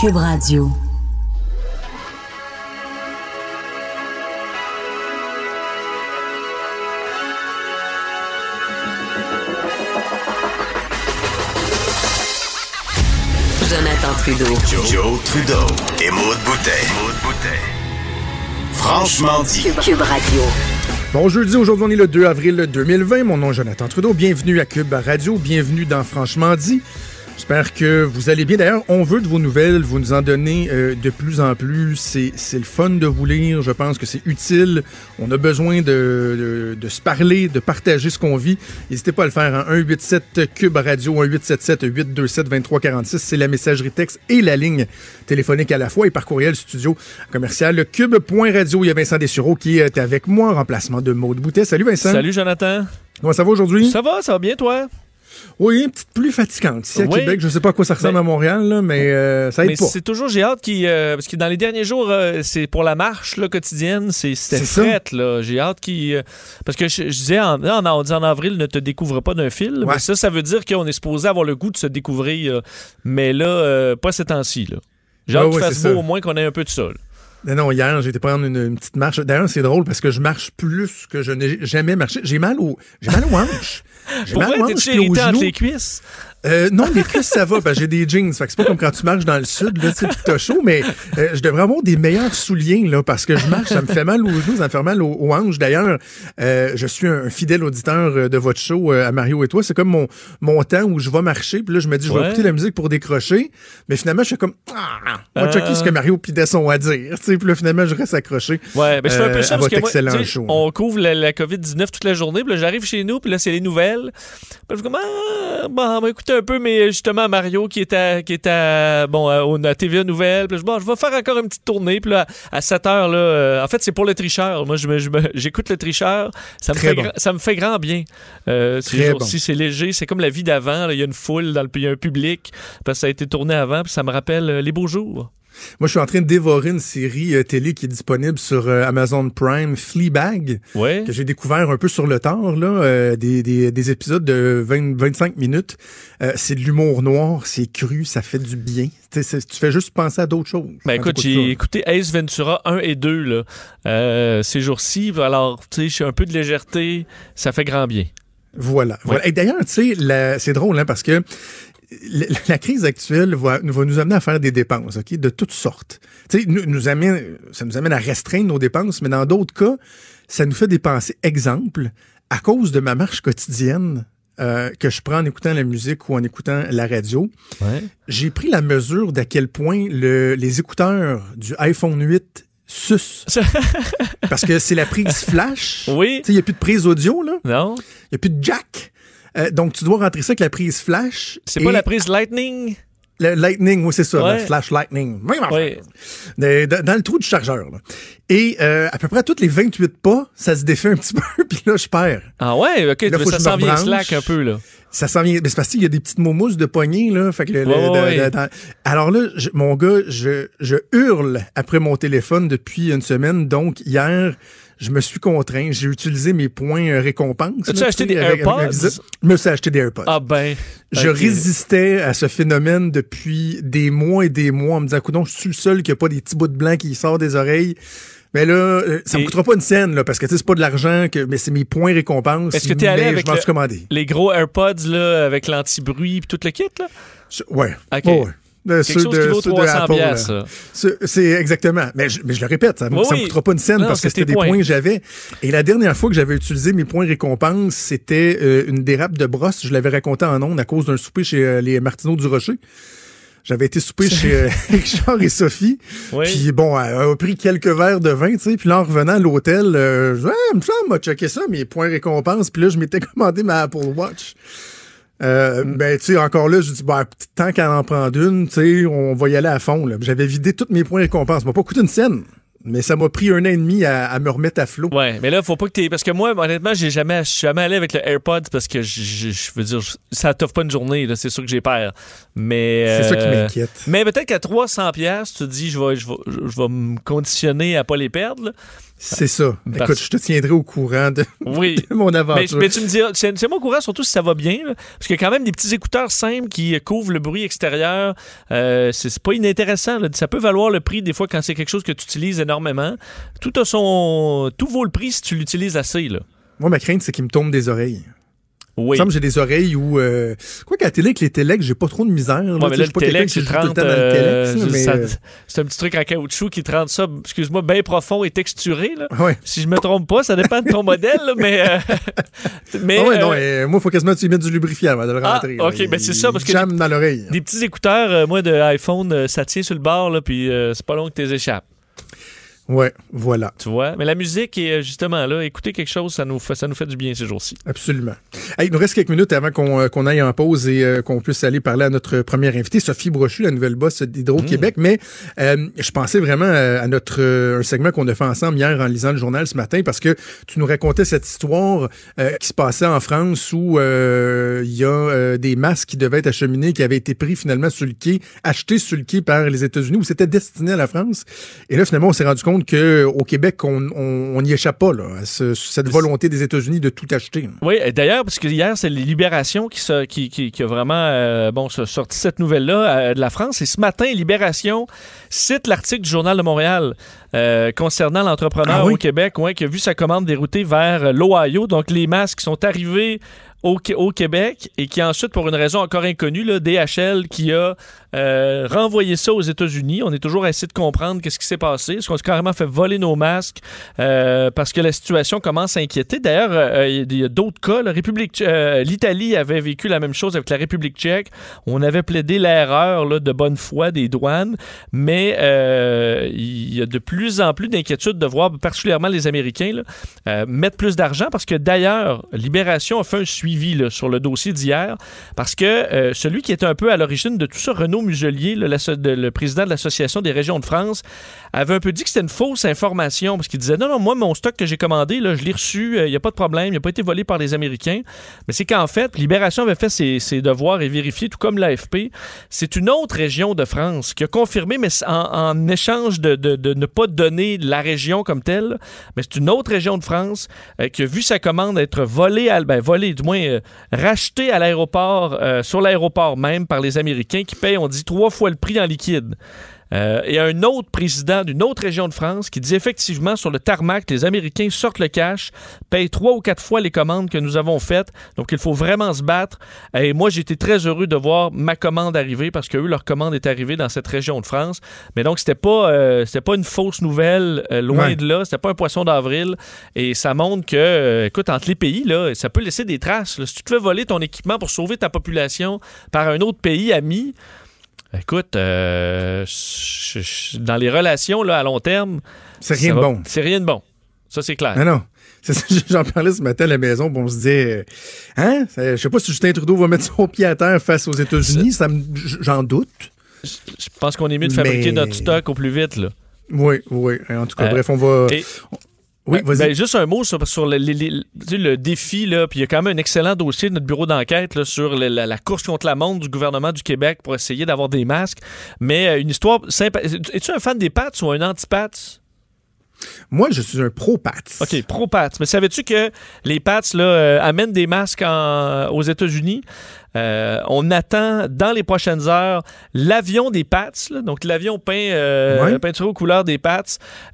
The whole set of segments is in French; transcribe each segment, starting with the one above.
Cube Radio. Jonathan Trudeau. Joe, Trudeau et Maude Boutet. Franchement dit. Cube, Cube Radio. Bon jeudi, aujourd'hui on est le 2 avril 2020. Mon nom est Jonathan Trudeau. Bienvenue à Cube Radio. Bienvenue dans Franchement dit. J'espère que vous allez bien. D'ailleurs, on veut de vos nouvelles. Vous nous en donnez euh, de plus en plus. C'est, le fun de vous lire. Je pense que c'est utile. On a besoin de, de, de se parler, de partager ce qu'on vit. N'hésitez pas à le faire. Hein. 187 Cube Radio, 1877 827 2346. C'est la messagerie texte et la ligne téléphonique à la fois et par courriel studio commercial cube.radio. Il y a Vincent Dessureau qui est avec moi en remplacement de Maude Boutet. Salut Vincent. Salut Jonathan. Comment ça va aujourd'hui? Ça va, ça va bien toi? Oui, une petite pluie fatigante ici à Oui. Québec. Je sais pas à quoi ça ressemble Mais- à Montréal, là, mais euh, ça aide Mais pas. c'est toujours, j'ai hâte qu'il. euh, parce que dans les derniers jours, euh, c'est pour la marche là, quotidienne, c'est, c'était frette, là. J'ai hâte qu'il. parce que je, je disais, en, en avril, ne te découvre pas d'un fil. Ouais. Mais ça, ça veut dire qu'on est supposé avoir le goût de se découvrir. mais là, pas ces temps-ci. J'ai hâte qu'il fasse beau ça. au moins qu'on ait un peu de ça. Non, non, hier, j'ai été prendre une, une petite marche. D'ailleurs, c'est drôle parce que je marche plus que je n'ai jamais marché. J'ai mal au, j'ai mal aux hanches. J'ai mal aux t'es hanches puis aux genoux. les cuisses? Euh, non, les cuisses, ça va? parce que j'ai des jeans. Fait que c'est pas comme quand tu marches dans le sud, là, tu t'as chaud, mais euh, je devrais avoir des meilleurs souliers, là, parce que je marche, ça me fait mal aux genoux, ça me fait mal aux, aux hanches. D'ailleurs, euh, je suis un fidèle auditeur euh, de votre show euh, à Mario et toi. C'est comme mon, mon temps où je vais marcher, puis là, je me dis, je vais Ouais. écouter la musique pour décrocher. Mais finalement, je suis comme, ah, Euh. checker ce que Mario pis Desson a à dire. Tu sais, puis là, finalement, je reste accroché. Ouais, ben je fais un peu euh, ça parce que moi, show. on couvre la, la COVID-19 toute la journée, puis là, j'arrive chez nous, puis là, c'est les nouvelles. Puis là, je suis comme, ah, bon, on va écouter un peu, mais justement, Mario qui est à, qui est à, bon, à, à TVA. Puis je, bon, je vais faire encore une petite tournée, puis là, à 7 heures, là, euh, en fait, c'est pour le tricheur. Moi, je me- je me- j'écoute le tricheur. Ça me, Très fait, bon. ça me fait grand bien. Euh, ces c'est léger. C'est comme la vie d'avant. Il y a une foule, dans le, il y a un public, parce que ça a été tourné avant, puis ça me rappelle euh, les beaux jours. Moi, je suis en train de dévorer une série euh, télé qui est disponible sur euh, Amazon Prime, Fleabag. Ouais. que j'ai découvert un peu sur le tard, là, euh, des, des, des épisodes de 20, 25 minutes. C'est de l'humour noir, c'est cru, ça fait du bien. Tu fais juste penser à d'autres choses. Ben écoute, j'ai écouté Ace Ventura 1 et 2 là, ces jours-ci. Alors, tu sais, je suis un peu de légèreté, ça fait grand bien. Voilà. voilà. Et d'ailleurs, tu sais, c'est drôle, hein, parce que la, crise actuelle va, va nous amener à faire des dépenses, OK, de toutes sortes. Tu sais, nous, nous amène, ça nous amène à restreindre nos dépenses, mais dans d'autres cas, ça nous fait dépenser. Exemple, à cause de ma marche quotidienne euh, que je prends en écoutant la musique ou en écoutant la radio, j'ai pris la mesure d'à quel point le- les écouteurs du iPhone 8 sucent. Parce que c'est la prise flash. Oui. Il n'y a plus de prise audio, là. Non? Il n'y a plus de jack. Euh, donc, tu dois rentrer ça avec la prise flash. C'est et pas la prise Lightning? Le lightning, oui, c'est ça, Ouais. le flash lightning. De- dans le trou du chargeur. là. Et euh, à peu près à toutes les 28 pas, ça se défait un petit peu, puis là, je perds. Ah ouais? OK, Là, faut ça s'en vient slack un peu, là. Ça s'en vient. Mais c'est parce qu'il y a des petites momousses de poignée, là. Fait que le- Ouais, ouais. dans- Alors là, je- mon gars, je, je hurle après mon téléphone depuis une semaine. Donc, hier, je me suis contraint. J'ai utilisé mes points euh, récompenses. As-tu acheté des avec- AirPods? Je me suis acheté des AirPods. Ah ben. Je résistais à ce phénomène depuis des mois et des mois en me disant, coudonc, je suis le seul qui a pas des petits bouts de blanc qui sortent des oreilles. Mais là, euh, ça me Et- coûtera pas une scène, là, parce que c'est pas de l'argent, que, mais c'est mes points récompenses. Est-ce que t'es allé avec je m'en le- suis commandé. Les gros AirPods, là, avec l'anti-bruit et tout le kit, là? Je- ouais. OK. Ouais, ouais. De Quelque ceux chose de- qui vaut ceux de 300 Apple, là. piastres, ça. Ce- C'est exactement. Mais je, mais je le répète, ça, Oui, ça me coûtera pas une scène Non, parce que c'était des points. points que j'avais. Et la dernière fois que j'avais utilisé mes points récompenses, c'était euh, une dérape de brosse. Je l'avais raconté en ondes à cause d'un souper chez euh, les Martineaux du Rocher. J'avais été souper chez euh, Richard et Sophie. Oui. Puis bon, elle a pris quelques verres de vin, tu sais. Puis là, en revenant à l'hôtel, euh, je me semble, m'a checké ça, mes points récompenses. Puis là, je m'étais commandé ma Apple Watch. Euh, Ben, tu sais, encore là, je dis, ben, tant qu'elle en prend une, tu sais, on va y aller à fond. J'avais vidé tous mes points récompenses. Ça m'a pas coûté une scène, mais ça m'a pris un an et demi à, à me remettre à flot. Ouais, mais là, faut pas que t'aies. Parce que moi, honnêtement, j'ai jamais, je suis jamais allé avec le AirPods parce que je, veux dire, ça t'offre pas une journée, là, c'est sûr que j'ai peur. Mais. C'est ça qui euh, m'inquiète. Mais peut-être qu'à 300$, piastres, tu te dis, je vais, je vais, je vais me conditionner à pas les perdre. là. C'est ça. Parce- Écoute, je te tiendrai au courant de, Oui. de mon aventure. mais tu me diras, c'est au courant, surtout si ça va bien, là, parce qu'il y a quand même des petits écouteurs simples qui couvrent le bruit extérieur. Euh, c'est c'est pas inintéressant. là. Ça peut valoir le prix des fois quand c'est quelque chose que tu utilises énormément. Tout a son, tout vaut le prix si tu l'utilises assez. Là. Moi, ma crainte, c'est qu'il me tombe des oreilles. Il Oui. me j'ai des oreilles où... Euh... Quoi qu'à la télé, avec les téléx, j'ai pas trop de misère. là. Ouais, Tu mais là, le Telex, c'est joue tout le 30. temps dans le euh, Telex, mais... euh, c'est un petit truc en caoutchouc qui te rend ça, excuse-moi, bien profond et texturé. Là. Ouais. Si je me trompe pas, ça dépend de ton modèle, là, mais. euh, mais Ah ouais, non, euh, moi, il faut quasiment que tu mettes du lubrifiant avant de le Ah, rentrer. ok, là. ben c'est ça, parce que jamme dans l'oreille. Des petits écouteurs, moi, de iPhone, ça tient sur le bord, là, puis c'est pas long que t'es échappes. Ouais, voilà. Tu vois? Mais la musique est euh, justement là. Écouter quelque chose, ça nous fait, ça nous fait du bien ces jours-ci. Absolument. Hey, il nous reste quelques minutes avant qu'on euh, aille en pause et euh, qu'on puisse aller parler à notre première invitée, Sophie Brochu, la nouvelle boss d'Hydro-Québec. Mais euh, je pensais vraiment à notre un segment qu'on a fait ensemble hier en lisant le journal ce matin parce que tu nous racontais cette histoire qui se passait en France où il y a des masques qui devaient être acheminés qui avaient été pris finalement sur le quai, achetés sur le quai par les États-Unis où c'était destiné à la France. Et là, finalement, on s'est rendu compte que au Québec, on n'y échappe pas là, à ce- cette volonté des États-Unis de tout acheter. Oui, d'ailleurs, parce que hier, c'est Libération qui, se- qui, qui, qui a vraiment euh, bon, sorti cette nouvelle-là euh, de la France. Et ce matin, Libération cite l'article du Journal de Montréal euh, concernant l'entrepreneur Ah oui? au Québec ouais, qui a vu sa commande déroutée vers l'Ohio. Donc, les masques sont arrivés au Québec et qui ensuite, pour une raison encore inconnue, là, DHL qui a euh, renvoyé ça aux États-Unis. On est toujours à essayer de comprendre qu'est-ce qui s'est passé. Est-ce qu'on s'est carrément fait voler nos masques euh, parce que la situation commence à inquiéter? D'ailleurs, euh, il y a d'autres cas. La République, l'Italie avait vécu la même chose avec la République tchèque. On avait plaidé l'erreur là, de bonne foi des douanes, mais il y a de plus en plus d'inquiétudes de voir particulièrement les Américains mettre plus d'argent parce que d'ailleurs, Libération a fait un suivi là, sur le dossier d'hier parce que celui qui était un peu à l'origine de tout ça, Renaud Muselier, l'asso- de- le président de l'Association des régions de France, avait un peu dit que c'était une fausse information parce qu'il disait non, non, moi, mon stock que j'ai commandé, là, je l'ai reçu, il n'y a pas de problème, il n'a pas été volé par les Américains. Mais c'est qu'en fait, Libération avait fait ses, devoirs et vérifié, tout comme l'AFP. C'est une autre région de France qui a confirmé, mais en, échange de, ne pas donner la région comme telle, mais c'est une autre région de France euh, qui a vu sa commande être volée, à, ben, du moins euh, rachetée à l'aéroport, euh, sur l'aéroport même par les Américains qui payent, on dit, trois fois le prix en liquide. Euh, et un autre président d'une autre région de France qui dit effectivement sur le tarmac, les Américains sortent le cash, payent trois ou quatre fois les commandes que nous avons faites. Donc il faut vraiment se battre. Et moi, j'ai été très heureux de voir ma commande arriver parce que eux, leur commande est arrivée dans cette région de France. Mais donc c'était pas, euh, c'était pas une fausse nouvelle, euh, loin Ouais. de là. C'était pas un poisson d'avril. Et ça montre que, euh, écoute, entre les pays là, ça peut laisser des traces. là. Si tu te fais voler ton équipement pour sauver ta population par un autre pays ami. Écoute, euh, je- je- dans les relations là, à long terme, C'est rien de bon. C'est rien de bon. Ça, c'est clair. Non, non. J'en parlais ce matin à la maison, puis on se disait, euh, hein, ça- je sais pas si Justin Trudeau va mettre son pied à terre face aux États-Unis, j'en doute. Je pense qu'on est mieux de fabriquer Mais- notre stock au plus vite. Là. Oui, oui. En tout cas, Euh, bref, on va. et- Oui, Ben, ben, juste un mot sur, sur le, défi, là, puis il y a quand même un excellent dossier de notre bureau d'enquête là, sur la, la course contre la montre du gouvernement du Québec pour essayer d'avoir des masques. Mais euh, une histoire sympa. Es-tu un fan des Pats ou un anti-Pats? Moi, je suis un pro-Pats. OK, pro-Pats. Mais savais-tu que les Pats là, euh, amènent des masques en- aux États-Unis? Euh, on attend dans les prochaines heures l'avion des Pats, là, donc l'avion peint, euh, peinture aux couleurs des Pats,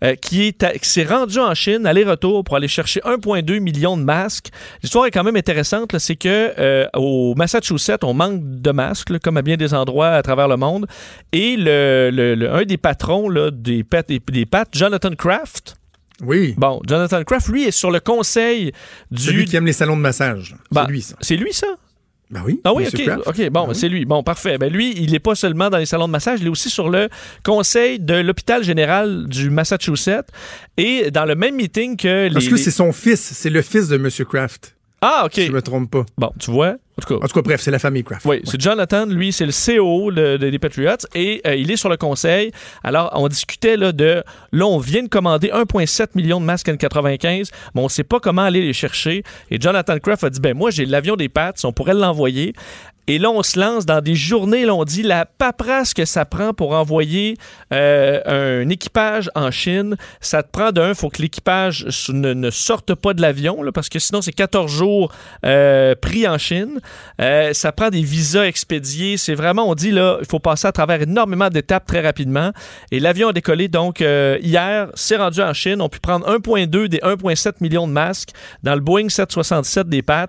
euh, qui est à- qui s'est rendu en Chine, aller-retour, pour aller chercher 1,2 million de masques. L'histoire est quand même intéressante, là, c'est que au Massachusetts, on manque de masques, là, comme à bien des endroits à travers le monde, et le, le- le- un des patrons des, Pats- des, des Pats, Jonathan Kraft, Oui. Bon, Jonathan Kraft, lui, est sur le conseil du. Celui qui aime les salons de massage. Ben, c'est lui, ça. C'est lui, ça? Ben oui. Ah oui, ok. Bon, Ben c'est lui. Bon, parfait. Ben lui, il n'est pas seulement dans les salons de massage, il est aussi sur le conseil de l'hôpital général du Massachusetts et dans le même meeting que les. Parce que les- c'est son fils, c'est le fils de Monsieur Kraft. Ah, OK. si je me trompe pas. Bon, tu vois. En tout cas, En tout cas, bref, c'est la famille Kraft. Oui, c'est Jonathan, lui, c'est le CEO le- de- des Patriots et euh, il est sur le conseil. Alors, on discutait là, de. Là, on vient de commander 1,7 million de masques N95, mais on ne sait pas comment aller les chercher. Et Jonathan Kraft a dit ben moi, j'ai l'avion des Pats, on pourrait l'envoyer. Et là, on se lance dans des journées, là, on dit la paperasse que ça prend pour envoyer euh, un équipage en Chine. Ça te prend d'un, il faut que l'équipage ne, sorte pas de l'avion, parce que sinon, c'est 14 jours euh, pris en Chine. Euh, ça prend des visas expédiés. C'est vraiment, on dit, là, il faut passer à travers énormément d'étapes très rapidement. Et l'avion a décollé, donc, hier, s'est rendu en Chine. On pu prendre 1,2 des 1,7 millions de masques dans le Boeing 767 des Pats,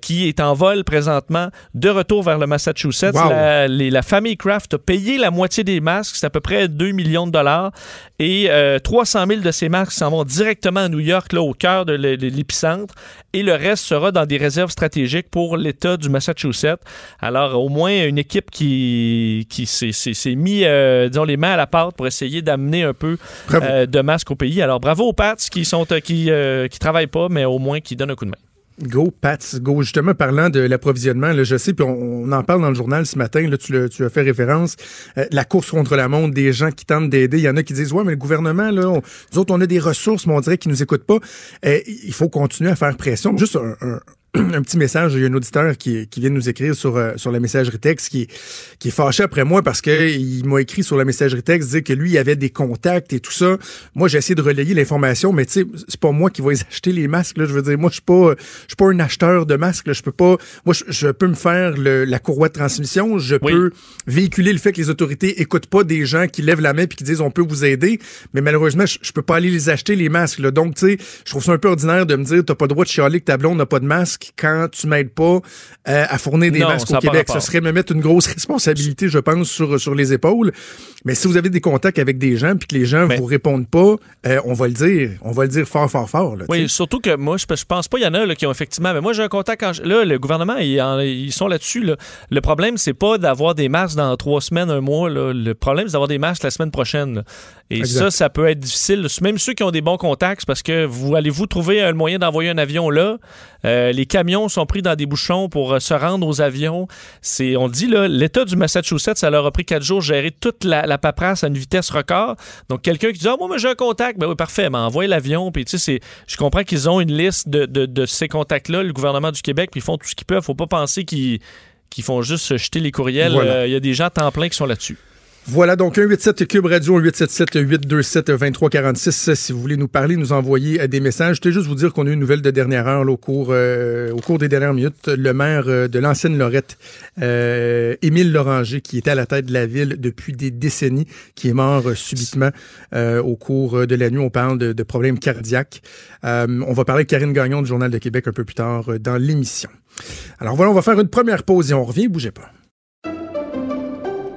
qui est en vol présentement de retour vers le Massachusetts. Wow. La, les- la famille Kraft a payé la moitié des masques, c'est à peu près 2 millions de dollars. Et euh, 300 000 de ces masques s'en vont directement à New York, là, au cœur de l'é- de l'épicentre. Et le reste sera dans des réserves stratégiques pour l'État du Massachusetts. Alors, au moins, une équipe qui, qui s'est- mis, euh, disons, les mains à la pâte pour essayer d'amener un peu euh, de masques au pays. Alors, bravo aux Pats qui sont euh, qui, euh, qui travaillent pas, mais au moins qui donnent un coup de main. Go, Pats, go. Justement, parlant de l'approvisionnement, je sais, puis on, en parle dans le journal ce matin, là, tu, le- tu as fait référence, euh, la course contre la montre, des gens qui tentent d'aider. Il y en a qui disent, ouais, mais le gouvernement, là, on, nous autres, on a des ressources, mais on dirait qu'ils nous écoutent pas. Euh, il faut continuer à faire pression. Juste un- un petit message, il y a un auditeur qui, qui vient de nous écrire sur, euh, sur la messagerie texte qui, qui est fâché après moi parce que il m'a écrit sur la messagerie texte dire que lui, il avait des contacts et tout ça. Moi, j'ai essayé de relayer l'information, mais tu sais, c'est pas moi qui vais les acheter les masques. Là. Je veux dire, moi, je suis pas, je suis pas un acheteur de masques. Là. Je peux pas. Moi, je, je peux me faire le- la courroie de transmission. Je Oui. peux véhiculer le fait que les autorités écoutent pas des gens qui lèvent la main puis qui disent on peut vous aider. Mais malheureusement, je, je peux pas aller les acheter les masques. Là. Donc, tu sais, je trouve ça un peu ordinaire de me dire t'as pas le droit de chialer que ta blonde n'a pas de masque quand tu m'aides pas euh, à fournir des Non, masques au Québec. Ce serait me mettre une grosse responsabilité, je pense, sur, sur les épaules. Mais si vous avez des contacts avec des gens puis que les gens Mais- vous répondent pas, euh, on va le dire. On va le dire fort, fort, fort. Là, Oui, surtout que moi, je, je pense pas, il y en a là, qui ont effectivement. Mais moi, j'ai un contact. Là, le gouvernement, ils, en- ils sont là-dessus. là. Le problème, c'est pas d'avoir des masques dans trois semaines, un mois. là. Le problème, c'est d'avoir des masques la semaine prochaine. Et Exact. ça, ça peut être difficile. Même ceux qui ont des bons contacts, c'est parce que vous allez-vous trouver un moyen d'envoyer un avion là. Euh, les camions sont pris dans des bouchons pour euh, se rendre aux avions. C'est, on le dit là, l'État du Massachusetts, ça leur a pris quatre jours de gérer toute la, la paperasse à une vitesse record. Donc quelqu'un qui dit ah moi, moi, j'ai un contact, ben oui parfait, mais envoie l'avion. Puis tu sais, je comprends qu'ils ont une liste de, de, de ces contacts-là, le gouvernement du Québec, puis ils font tout ce qu'ils peuvent. Faut pas penser qu'ils qu'ils font juste se jeter les courriels. Euh, Il Voilà. y a des gens à temps plein qui sont là-dessus. Voilà, donc 187 Cube Radio, 1-877-827-2346. Si vous voulez nous parler, nous envoyer euh, des messages. Je voulais juste vous dire qu'on a eu une nouvelle de dernière heure au, cours, euh, au cours des dernières minutes. Le maire euh, de l'ancienne Lorette, Émile Loranger, qui était à la tête de la ville depuis des décennies, qui est mort subitement au cours de la nuit. On parle de, de problèmes cardiaques. On va parler avec Karine Gagnon du Journal de Québec un peu plus tard dans l'émission. Alors voilà, on va faire une première pause et on revient. Bougez pas.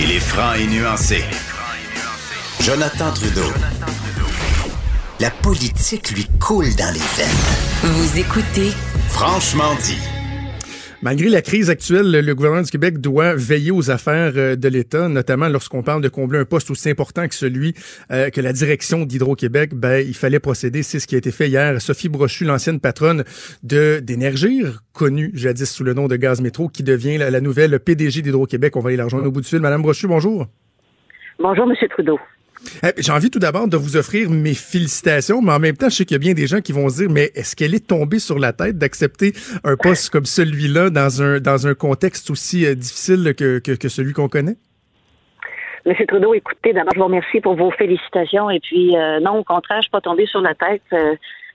Il est franc et nuancé. Jonathan Trudeau. La politique lui coule dans les veines. Vous écoutez Franchement dit. Malgré la crise actuelle, le gouvernement du Québec doit veiller aux affaires euh, de l'État, notamment lorsqu'on parle de combler un poste aussi important que celui euh, que la direction d'Hydro-Québec. Ben, il fallait procéder. C'est ce qui a été fait hier. Sophie Brochu, l'ancienne patronne de d'Énergir, connue jadis sous le nom de Gaz Métro, qui devient la, nouvelle PDG d'Hydro-Québec. On va aller la rejoindre au bout du fil. Madame Brochu, bonjour. Bonjour, M. Trudeau. Eh, J'ai envie tout d'abord de vous offrir mes félicitations, mais en même temps, je sais qu'il y a bien des gens qui vont se dire, mais est-ce qu'elle est tombée sur la tête d'accepter un poste comme celui-là dans un, dans un contexte aussi euh, difficile que, que, celui qu'on connaît? M. Trudeau, écoutez, d'abord, je vous remercie pour vos félicitations. Et puis, euh, non, au contraire, je suis pas tombée sur la tête. Euh,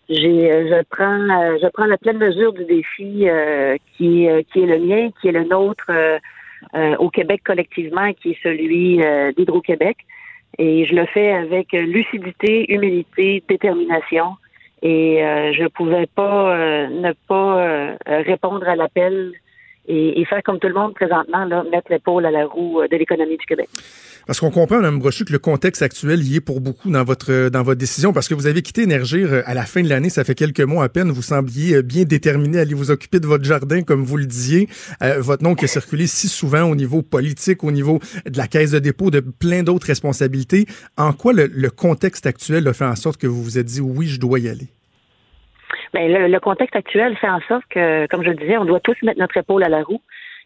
je prends, je prends la pleine mesure du défi qui, qui est le mien, qui est le nôtre au Québec collectivement, qui est celui d'Hydro-Québec. Et je le fais avec lucidité, humilité, détermination. et euh, je pouvais pas euh, ne pas euh, répondre à l'appel et, et faire comme tout le monde présentement, là, mettre l'épaule à la roue euh, de l'économie du Québec. Parce qu'on comprend, Mme Brochu, que le contexte actuel y est pour beaucoup dans votre dans votre décision, parce que vous avez quitté Énergir euh, à la fin de l'année, ça fait quelques mois à peine. Vous sembliez euh, bien déterminé à aller vous occuper de votre jardin, comme vous le disiez. Votre nom qui a circulé si souvent au niveau politique, au niveau de la caisse de dépôt, de plein d'autres responsabilités. En quoi le, le contexte actuel a fait en sorte que vous vous êtes dit oui, je dois y aller? Ben, le, le contexte actuel fait en sorte que, comme je le disais, on doit tous mettre notre épaule à la roue.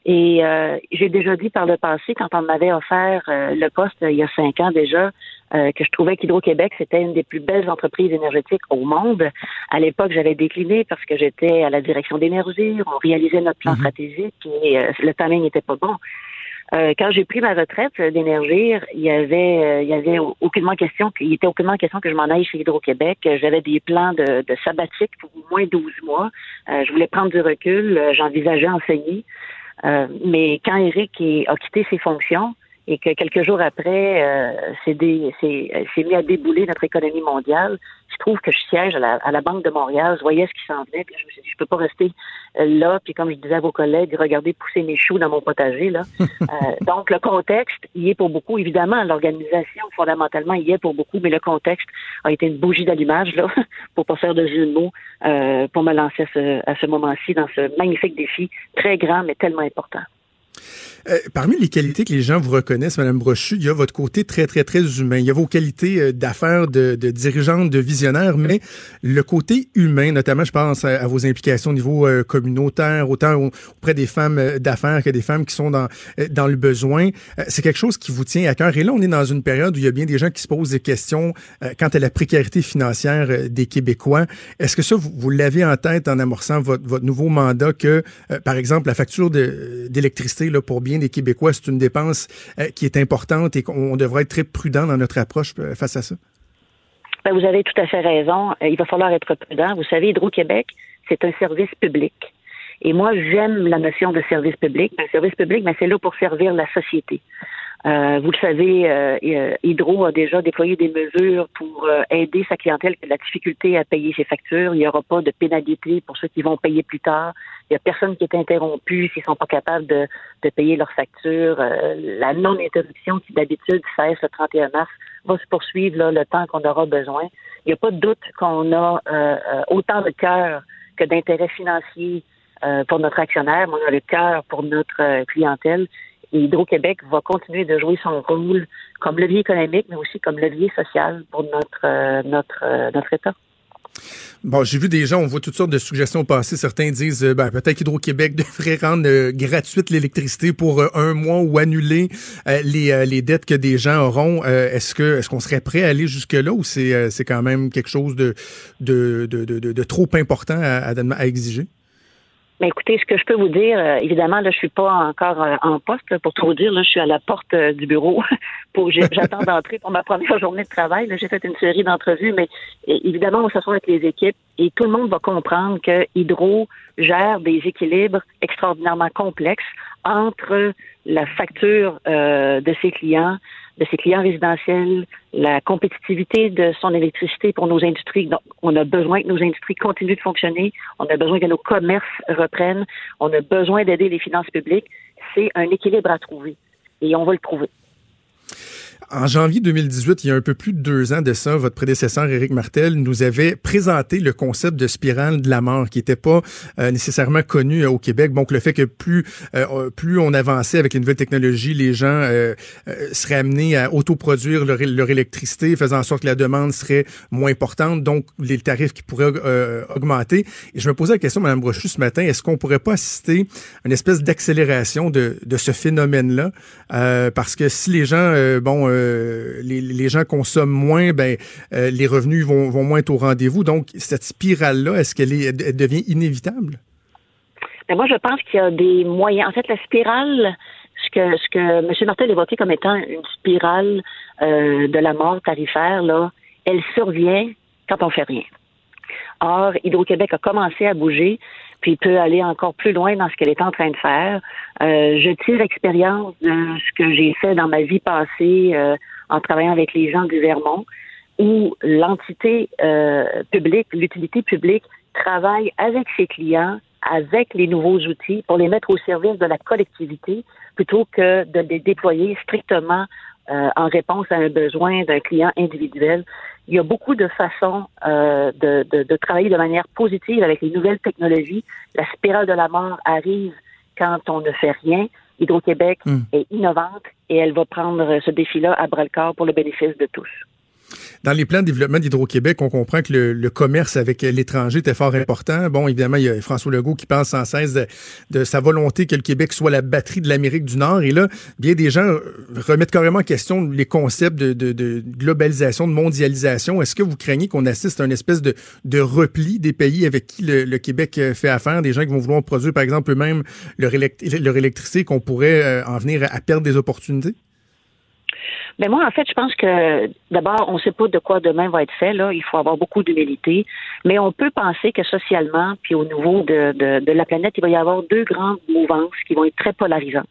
Et euh, j'ai déjà dit par le passé, quand on m'avait offert euh, le poste euh, il y a cinq ans déjà, euh, que je trouvais qu'Hydro-Québec, c'était une des plus belles entreprises énergétiques au monde. À l'époque, j'avais décliné parce que j'étais à la direction d'énergie, on réalisait notre plan stratégique et euh, le timing n'était pas bon. Euh, quand j'ai pris ma retraite euh, d'énergie, il y avait, euh, il y avait aucunement question, il était aucunement question que je m'en aille chez Hydro-Québec. J'avais des plans de, de sabbatique pour au moins 12 mois. Je voulais prendre du recul. J'envisageais enseigner. Mais quand Eric a quitté ses fonctions et que quelques jours après, euh, c'est mis à débouler notre économie mondiale, je trouve que je siège à la, à la Banque de Montréal, je voyais ce qui s'en venait, puis je me suis dit, je peux pas rester euh, là, puis comme je disais à vos collègues, regarder pousser mes choux dans mon potager. Là. Euh, donc, le contexte y est pour beaucoup. Évidemment, l'organisation, fondamentalement, y est pour beaucoup, mais le contexte a été une bougie d'allumage, là, pour pas faire de jeu de mots, euh, pour me lancer à ce, à ce moment-ci dans ce magnifique défi, très grand, mais tellement important. Euh, parmi les qualités que les gens vous reconnaissent, Madame Brochu, il y a votre côté très, très, très humain. Il y a vos qualités euh, d'affaires, de, de de visionnaire, mais le côté humain, notamment, je pense à, vos implications au niveau euh, communautaire, autant au- auprès des femmes d'affaires que des femmes qui sont dans, dans le besoin. C'est quelque chose qui vous tient à cœur. Et là, on est dans une période où il y a bien des gens qui se posent des questions quant à la précarité financière des Québécois. Est-ce que ça, vous, l'avez en tête en amorçant votre, nouveau mandat que, par exemple, la facture de- pour bien des Québécois, c'est une dépense euh, qui est importante et qu'on devrait être très prudent dans notre approche euh, face à ça? Ben, vous avez tout à fait raison. Euh, Il va falloir être prudent. Vous savez, Hydro-Québec, c'est un service public. Et moi, j'aime la notion de service public. Un service public, ben, c'est là pour servir la société. Euh, vous le savez, euh, euh, Hydro a déjà déployé des mesures pour euh, aider sa clientèle qui a de la difficulté à payer ses factures. Il n'y aura pas de pénalité pour ceux qui vont payer plus tard. Il n'y a personne qui est interrompu s'ils sont pas capables de, de payer leurs factures. Euh, la non-interruption qui d'habitude cesse le 31 mars va se poursuivre là, le temps qu'on aura besoin. Il n'y a pas de doute qu'on a euh, autant de cœur que d'intérêt financier pour notre actionnaire, mais on a le cœur pour notre clientèle. Et Hydro-Québec va continuer de jouer son rôle comme levier économique, mais aussi comme levier social pour notre euh, notre euh, notre État. Bon, j'ai vu des gens, on voit toutes sortes de suggestions passer. Certains disent, euh, ben, peut-être qu'Hydro-Québec devrait rendre euh, gratuite l'électricité pour euh, un mois ou annuler les, les dettes que des gens auront. Est-ce que est-ce qu'on serait prêt à aller jusque-là ou c'est c'est quand même quelque chose de, de, de, de, de- trop important à, à exiger? Mais écoutez, ce que je peux vous dire, euh, évidemment, là, je suis pas encore euh, en poste pour tout vous dire. Là, je suis à la porte euh, du bureau. pour J'attends d'entrer pour ma première journée de travail. J'ai fait une série d'entrevues, mais évidemment, on va s'asseoir avec les équipes et tout le monde va comprendre que Hydro gère des équilibres extraordinairement complexes entre la facture de ses clients, de ses clients résidentiels, la compétitivité de son électricité pour nos industries. Donc, on a besoin que nos industries continuent de fonctionner. On a besoin que nos commerces reprennent. On a besoin d'aider les finances publiques. C'est un équilibre à trouver. Et on va le trouver. En janvier 2018, il y a un peu plus de deux ans de ça, votre prédécesseur Éric Martel nous avait présenté le concept de spirale de la mort, qui n'était pas euh, nécessairement connu euh, au Québec. Donc le fait que plus euh, plus on avançait avec les nouvelles technologies, les gens euh, euh, seraient amenés à autoproduire leur, leur électricité, faisant en sorte que la demande serait moins importante, donc les tarifs qui pourraient euh, augmenter. Et je me posais la question, Mme Brochu, ce matin, est-ce qu'on pourrait pas assister à une espèce d'accélération de, de ce phénomène-là? Parce que si les gens, euh, euh, les, gens consomment moins, ben euh, les revenus vont, vont moins être au rendez-vous. Donc, cette spirale-là, est-ce qu'elle devient inévitable? Mais moi, je pense qu'il y a des moyens. En fait, la spirale, ce que, ce que M. Martel évoquait comme étant une spirale euh, de la mort tarifaire, là, elle survient quand on fait rien. Or, Hydro-Québec a commencé à bouger, puis peut aller encore plus loin dans ce qu'elle est en train de faire. Euh, je tire expérience de ce que j'ai fait dans ma vie passée euh, en travaillant avec les gens du Vermont. où l'entité euh, publique, l'utilité publique travaille avec ses clients, avec les nouveaux outils pour les mettre au service de la collectivité plutôt que de les déployer strictement euh, en réponse à un besoin d'un client individuel. Il y a beaucoup de façons euh, de, de, de, travailler de manière positive avec les nouvelles technologies. La spirale de la mort arrive quand on ne fait rien. Hydro-Québec Hmm. est innovante et elle va prendre ce défi-là à bras-le-corps pour le bénéfice de tous. Dans les plans de développement d'Hydro-Québec, on comprend que le, commerce avec l'étranger était fort important. Bon, évidemment, il y a François Legault qui pense sans cesse de, sa volonté que le Québec soit la batterie de l'Amérique du Nord. Et là, bien des gens remettent carrément en question les concepts de, globalisation, de mondialisation. Est-ce que vous craignez qu'on assiste à une espèce de, repli des pays avec qui le, Québec euh, fait affaire, des gens qui vont vouloir produire, par exemple, eux-mêmes leur, élect leur électricité, qu'on pourrait euh, en venir à perdre des opportunités? Ben moi, en fait, je pense que d'abord, on ne sait pas de quoi demain va être fait. Là, il faut avoir beaucoup d'humilité, mais on peut penser que socialement, puis au niveau de, de, de la planète, il va y avoir deux grandes mouvances qui vont être très polarisantes.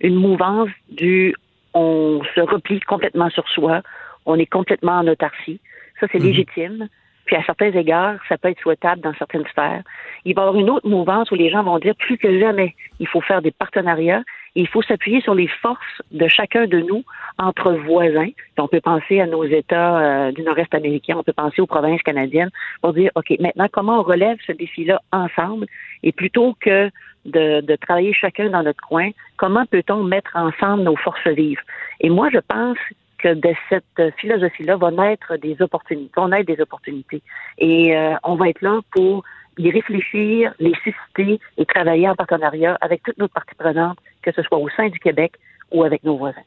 Une mouvance du on se replie complètement sur soi, on est complètement en autarcie. Ça, c'est mmh. légitime. Puis à certains égards, ça peut être souhaitable dans certaines sphères. Il va y avoir une autre mouvance où les gens vont dire plus que jamais, il faut faire des partenariats il faut s'appuyer sur les forces de chacun de nous entre voisins. On peut penser à nos États euh, du nord-est américain, on peut penser aux provinces canadiennes pour dire, OK, maintenant, comment on relève ce défi-là ensemble? Et plutôt que de, de travailler chacun dans notre coin, comment peut-on mettre ensemble nos forces vives? Et moi, je pense que de cette philosophie-là va naître des opportunités, on aide des opportunités. Et euh, on va être là pour y réfléchir, les susciter et travailler en partenariat avec toutes nos parties prenantes, que ce soit au sein du Québec ou avec nos voisins.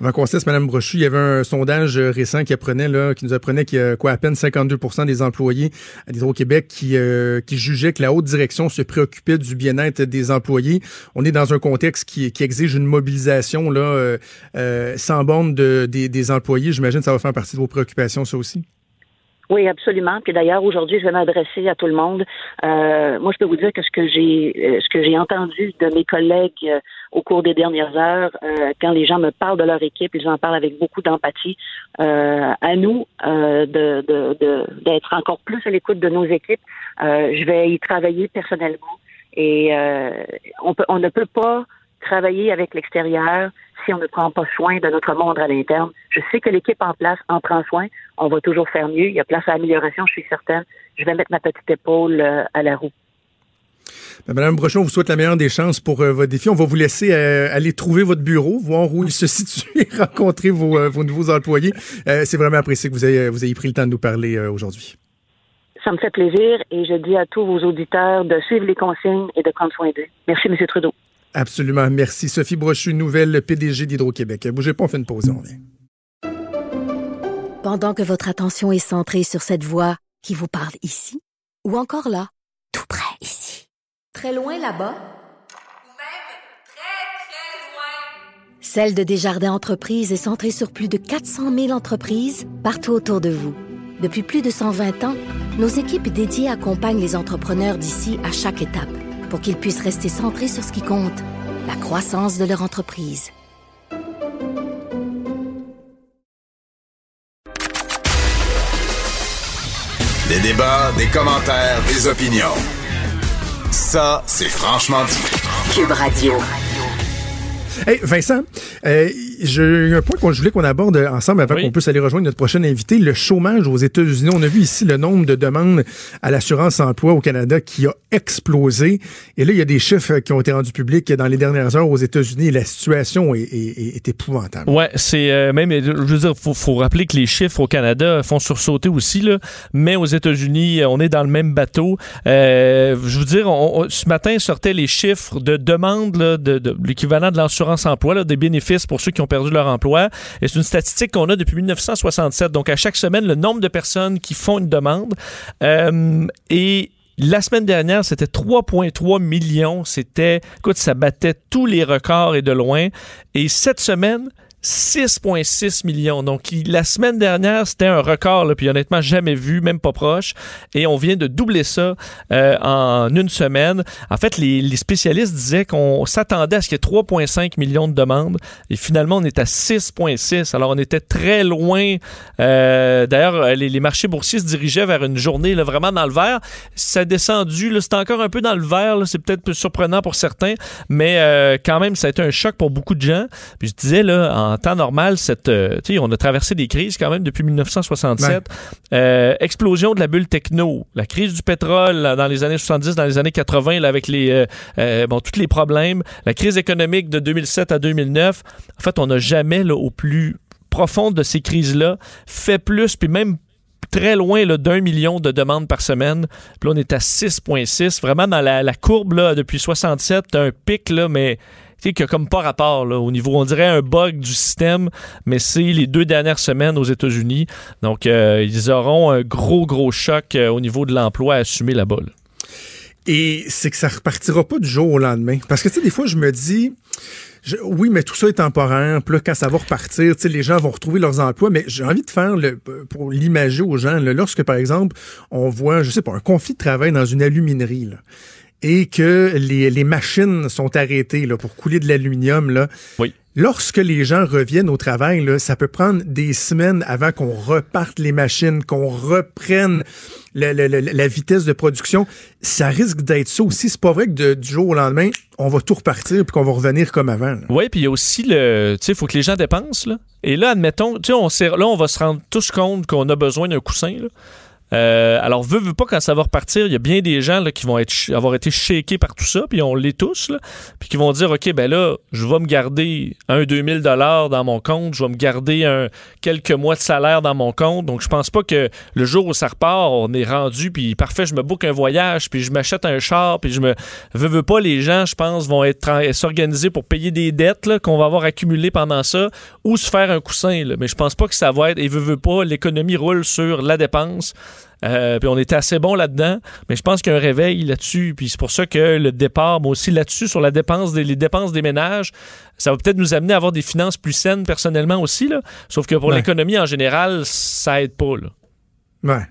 Avant qu'on cesse, Mme Brochu, il y avait un sondage récent qui apprenait, là, qui nous apprenait qu'il y a quoi, à peine 52% des employés d'Hydro-Québec qui, euh, qui jugeaient que la haute direction se préoccupait du bien-être des employés. On est dans un contexte qui, qui exige une mobilisation là, euh, euh, sans borne de, des employés. J'imagine que ça va faire partie de vos préoccupations, ça aussi. Oui, absolument. Puis d'ailleurs, aujourd'hui, je vais m'adresser à tout le monde. Euh, moi, je peux vous dire que ce que j'ai, ce que j'ai entendu de mes collègues euh, au cours des dernières heures, euh, quand les gens me parlent de leur équipe, ils en parlent avec beaucoup d'empathie. Euh, à nous de, de, de, d'être encore plus à l'écoute de nos équipes. je vais y travailler personnellement et on peut, on ne peut pas travailler avec l'extérieur si on ne prend pas soin de notre monde à l'interne. Je sais que l'équipe en place en prend soin. On va toujours faire mieux. Il y a place à amélioration, je suis certaine. Je vais mettre ma petite épaule euh, à la roue. Madame Brochon, on vous souhaite la meilleure des chances pour euh, votre défi. On va vous laisser euh, aller trouver votre bureau, voir où il se situe et rencontrer vos, euh, vos nouveaux employés. C'est vraiment apprécié que vous ayez, vous ayez pris le temps de nous parler aujourd'hui. Ça me fait plaisir et je dis à tous vos auditeurs de suivre les consignes et de prendre soin d'eux. Merci, M. Trudeau. Absolument. Merci. Sophie Brochu, nouvelle PDG d'Hydro-Québec. Bougez pas, on fait une pause, on vient. Pendant que votre attention est centrée sur cette voix qui vous parle ici, ou encore là, tout près ici, très loin là-bas, ou même très, très loin, Celle de Desjardins Entreprises est centrée sur plus de 400 000 entreprises partout autour de vous. Depuis plus de 120 ans, nos équipes dédiées accompagnent les entrepreneurs d'ici à chaque étape pour qu'ils puissent rester centrés sur ce qui compte, la croissance de leur entreprise. Des débats, des commentaires, des opinions. Ça, c'est franchement dit. Cube Radio. Hey, Vincent, euh, j'ai un point qu'on voulais qu'on aborde ensemble avant Oui. qu'on puisse aller rejoindre notre prochain invité, le chômage aux États-Unis. On a vu ici le nombre de demandes à l'assurance emploi au Canada qui a explosé. Et là, il y a des chiffres qui ont été rendus publics dans les dernières heures aux États-Unis la situation est, est- est épouvantable. Ouais, c'est euh, même, je veux dire, faut, faut rappeler que les chiffres au Canada font sursauter aussi, là, mais aux États-Unis, on est dans le même bateau. Euh, je veux dire, on- on- ce matin sortaient les chiffres de demandes là, de, de l'équivalent de l'assurance emploi, là, des bénéfices pour ceux qui ont perdu leur emploi. Et c'est une statistique qu'on a depuis 1967. Donc, à chaque semaine, le nombre de personnes qui font une demande. Euh, et la semaine dernière, c'était 3,3 millions. C'était, écoute, ça battait tous les records et de loin. Et cette semaine, 6,6 millions. Donc, la semaine dernière, c'était un record, puis honnêtement, jamais vu, même pas proche. Et on vient de doubler ça euh, en une semaine. En fait, les, spécialistes disaient qu'on s'attendait à ce qu'il y ait 3,5 millions de demandes. Et finalement, on est à 6,6. Alors, on était très loin. Euh, D'ailleurs, les, marchés boursiers se dirigeaient vers une journée là, vraiment dans le vert. Ça a descendu. C'est encore un peu dans le vert. C'est peut-être peu surprenant pour certains. Mais euh, quand même, ça a été un choc pour beaucoup de gens. Puis je disais, là, en temps normal, cette, euh, on a traversé des crises quand même depuis 1967. Euh, explosion de la bulle techno, la crise du pétrole là, dans les années 70, dans les années 80, là, avec les, euh, bon, tous les problèmes, la crise économique de 2007 à 2009. En fait, on n'a jamais, là, au plus profond de ces crises-là, fait plus, puis même très loin d'un million de demandes par semaine. Puis là, on est à 6,6. Vraiment, dans la, la courbe, là, depuis 67, t'as un pic, là, mais qui a comme pas rapport là, au niveau, on dirait un bug du système, mais c'est les deux dernières semaines aux États-Unis. Donc, euh, ils auront un gros, gros choc euh, au niveau de l'emploi à assumer là-bas. là. Et c'est que ça repartira pas du jour au lendemain. Parce que, tu sais, des fois, je me dis, oui, mais tout ça est temporaire. Puis là, quand ça va repartir, les gens vont retrouver leurs emplois. Mais j'ai envie de faire, le, pour l'imager aux gens, lorsque, par exemple, on voit, je sais pas, un conflit de travail dans une aluminerie, et que les, les machines sont arrêtées là, pour couler de l'aluminium, là, Oui. Lorsque les gens reviennent au travail, là, ça peut prendre des semaines avant qu'on reparte les machines, qu'on reprenne la, la- la- la vitesse de production. Ça risque d'être ça aussi. C'est pas vrai que de- du jour au lendemain, on va tout repartir puis qu'on va revenir comme avant. Oui, puis il y a aussi le. Tu sais, il faut que les gens dépensent. Là. Et là, admettons, tu sais, on là, on va se rendre tous compte qu'on a besoin d'un coussin. Là. Euh, alors, veut, veut pas, quand ça va repartir, il y a bien des gens qui vont être, avoir été shakés par tout ça, puis on l'est tous, puis qui vont dire, OK, ben là, je vais me garder un 2000 dollars dans mon compte, je vais me garder un, quelques mois de salaire dans mon compte, donc je pense pas que le jour où ça repart, on est rendu, puis parfait, je me book un voyage, puis je m'achète un char, puis je me... Veux, veux pas, les gens, je pense, vont être s'organiser pour payer des dettes qu'on va avoir accumulées pendant ça, ou se faire un coussin, mais je pense pas que ça va être, et veut, veut pas, l'économie roule sur la dépense, euh, puis on était assez bon là-dedans, mais je pense qu'il y a un réveil là-dessus. Puis c'est pour ça que le départ, moi aussi là-dessus, sur la dépense des, les dépenses des ménages, ça va peut-être nous amener à avoir des finances plus saines personnellement aussi. Là. Sauf que pour Ouais. l'économie en général, ça aide pas. Là. Ouais.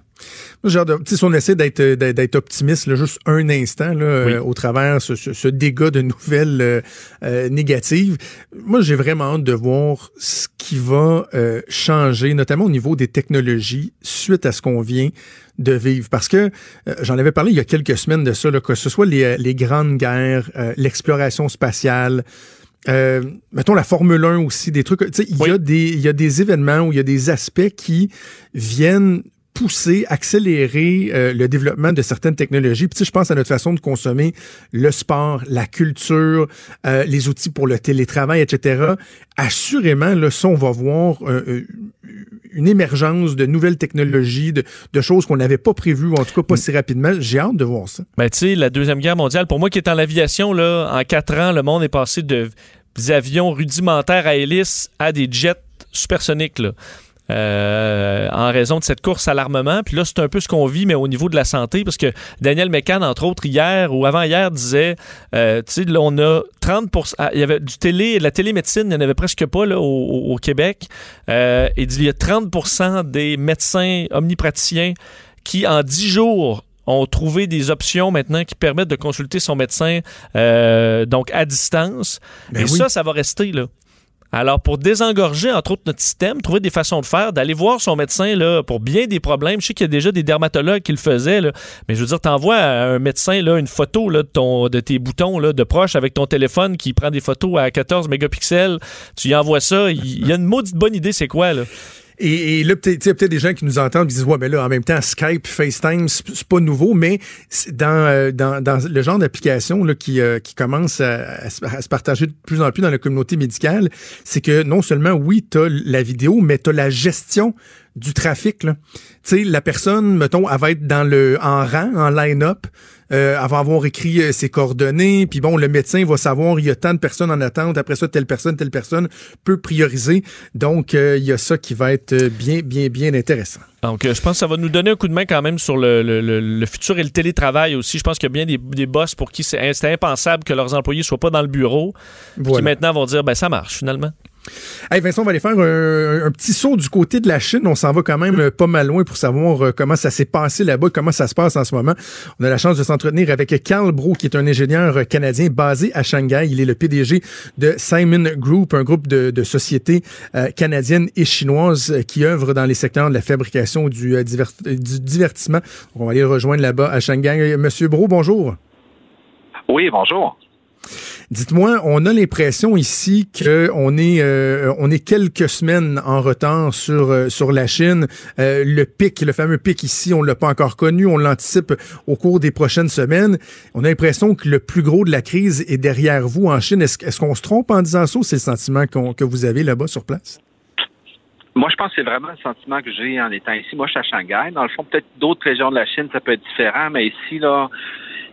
Genre de, si on essaie d'être euh, d'être optimiste là, juste un instant là, Oui. euh, au travers ce, ce, ce dégât de nouvelles euh, euh, négatives, moi j'ai vraiment hâte de voir ce qui va changer, notamment au niveau des technologies suite à ce qu'on vient de vivre. Parce que j'en avais parlé il y a quelques semaines de ça, là, que ce soit les, les grandes guerres, l'exploration spatiale, euh, mettons la Formule 1 aussi, des trucs. Il y, a des- il y a des événements où il y a des aspects qui viennent pousser, accélérer euh, le développement de certaines technologies. Puis, tu sais, je pense à notre façon de consommer le sport, la culture, euh, les outils pour le télétravail, etc. Assurément, là, ça, on va voir euh, une émergence de nouvelles technologies, de, choses qu'on n'avait pas prévues, en tout cas pas si rapidement. J'ai hâte de voir ça. Ben, tu sais, la Deuxième Guerre mondiale, pour moi qui est en aviation, là, en quatre ans, le monde est passé de avions rudimentaires à hélice à des jets supersoniques. Là. Euh, en raison de cette course à l'armement. Puis là, c'est un peu ce qu'on vit, mais au niveau de la santé, parce que Daniel Mécan, entre autres, hier ou avant-hier, disait, euh, tu sais, là, on a 30 ah, il y avait du télé, de la télémédecine, il n'y en avait presque pas là, au, au- au Québec. Euh, il dit, il y a 30% des médecins omnipraticiens qui, en 10 jours, ont trouvé des options maintenant qui permettent de consulter son médecin euh, donc à distance. Ben Et oui. ça, ça va rester là. Alors, pour désengorger, entre autres, notre système, trouver des façons de faire, d'aller voir son médecin là, pour bien des problèmes. Je sais qu'il y a déjà des dermatologues qui le faisaient, là, mais je veux dire, t'envoies à un médecin là, une photo là, de, ton, de tes boutons là, de proche avec ton téléphone qui prend des photos à 14 mégapixels. Tu y envoies ça. Il il y a une maudite bonne idée, c'est quoi, là? Et, et là, peut-être, peut-être des gens qui nous entendent qui disent, ouais, mais là, en même temps, Skype, FaceTime, c'est pas nouveau, mais dans, euh, dans, dans le genre d'application là, qui, euh, qui commence à, à se partager de plus en plus dans la communauté médicale, c'est que non seulement, oui, tu as la vidéo, mais tu as la gestion du trafic. là. Tu sais, la personne, mettons, elle va être dans le, en rang, en line-up, euh, elle va avoir écrit euh, ses coordonnées, puis bon, le médecin va savoir il y a tant de personnes en attente, après ça, telle personne, telle personne peut prioriser. Donc, euh, il y a ça qui va être euh, bien, bien, bien intéressant. Donc, je pense que ça va nous donner un coup de main quand même sur le, le- le- le futur et le télétravail aussi. Je pense qu'il y a bien des, des boss pour qui c'est impensable que leurs employés soient pas dans le bureau, qui maintenant vont dire, ben ça marche finalement. Hey Vincent, on va aller faire un, petit saut du côté de la Chine. On s'en va quand même euh, pas mal loin pour savoir euh, comment ça s'est passé là-bas, comment ça se passe en ce moment. On a la chance de s'entretenir avec Carl Bro, qui est un ingénieur canadien basé à Shanghai. Il est le PDG de Simon Group, un groupe de, sociétés euh, canadiennes et chinoises euh, qui œuvrent dans les secteurs de la fabrication du, euh, du divertissement. On va aller le rejoindre là-bas à Shanghai. Monsieur Bro, bonjour. Oui, bonjour. Dites-moi, on a l'impression ici qu'on est euh, on est quelques semaines en retard sur euh, sur la Chine. Euh, le pic, le fameux pic ici, on l'a pas encore connu. On l'anticipe au cours des prochaines semaines. On a l'impression que le plus gros de la crise est derrière vous en Chine. Est-ce qu'on se trompe en disant ça ou c'est le sentiment que vous avez là-bas sur place? Moi, je pense que c'est vraiment le sentiment que j'ai en étant ici. Moi, je suis à Shanghai. Dans le fond, peut-être d'autres régions de la Chine, ça peut être différent, mais ici, là,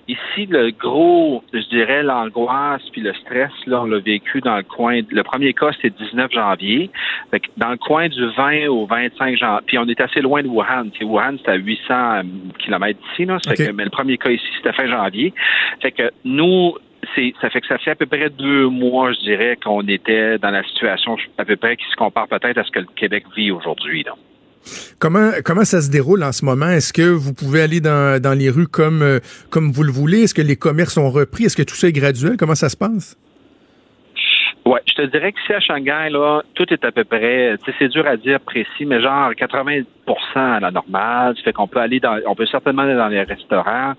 ici, le gros, je dirais, l'angoisse puis le stress, là, on l'a vécu dans le coin. Le premier cas, c'était le 19 janvier. Fait que dans le coin du 20 au 25 janvier. Puis on est assez loin de Wuhan. Tu sais, Wuhan, c'est à 800 km d'ici, là. Ça fait Ok. que- mais le premier cas ici, c'était fin janvier. Fait que nous, c'est, ça fait que ça fait à peu près deux mois, je dirais, qu'on était dans la situation à peu près qui se compare peut-être à ce que le Québec vit aujourd'hui. Là. Comment ça se déroule en ce moment? Est-ce que vous pouvez aller dans, les rues comme euh, comme vous le voulez? Est-ce que les commerces ont repris? Est-ce que tout ça est graduel? Comment ça se passe? Ouais, je te dirais que si à Shanghai, tout est à peu près, c'est dur à dire précis, mais genre 80% à la normale. Ça fait qu'on peut aller on peut certainement aller dans les restaurants.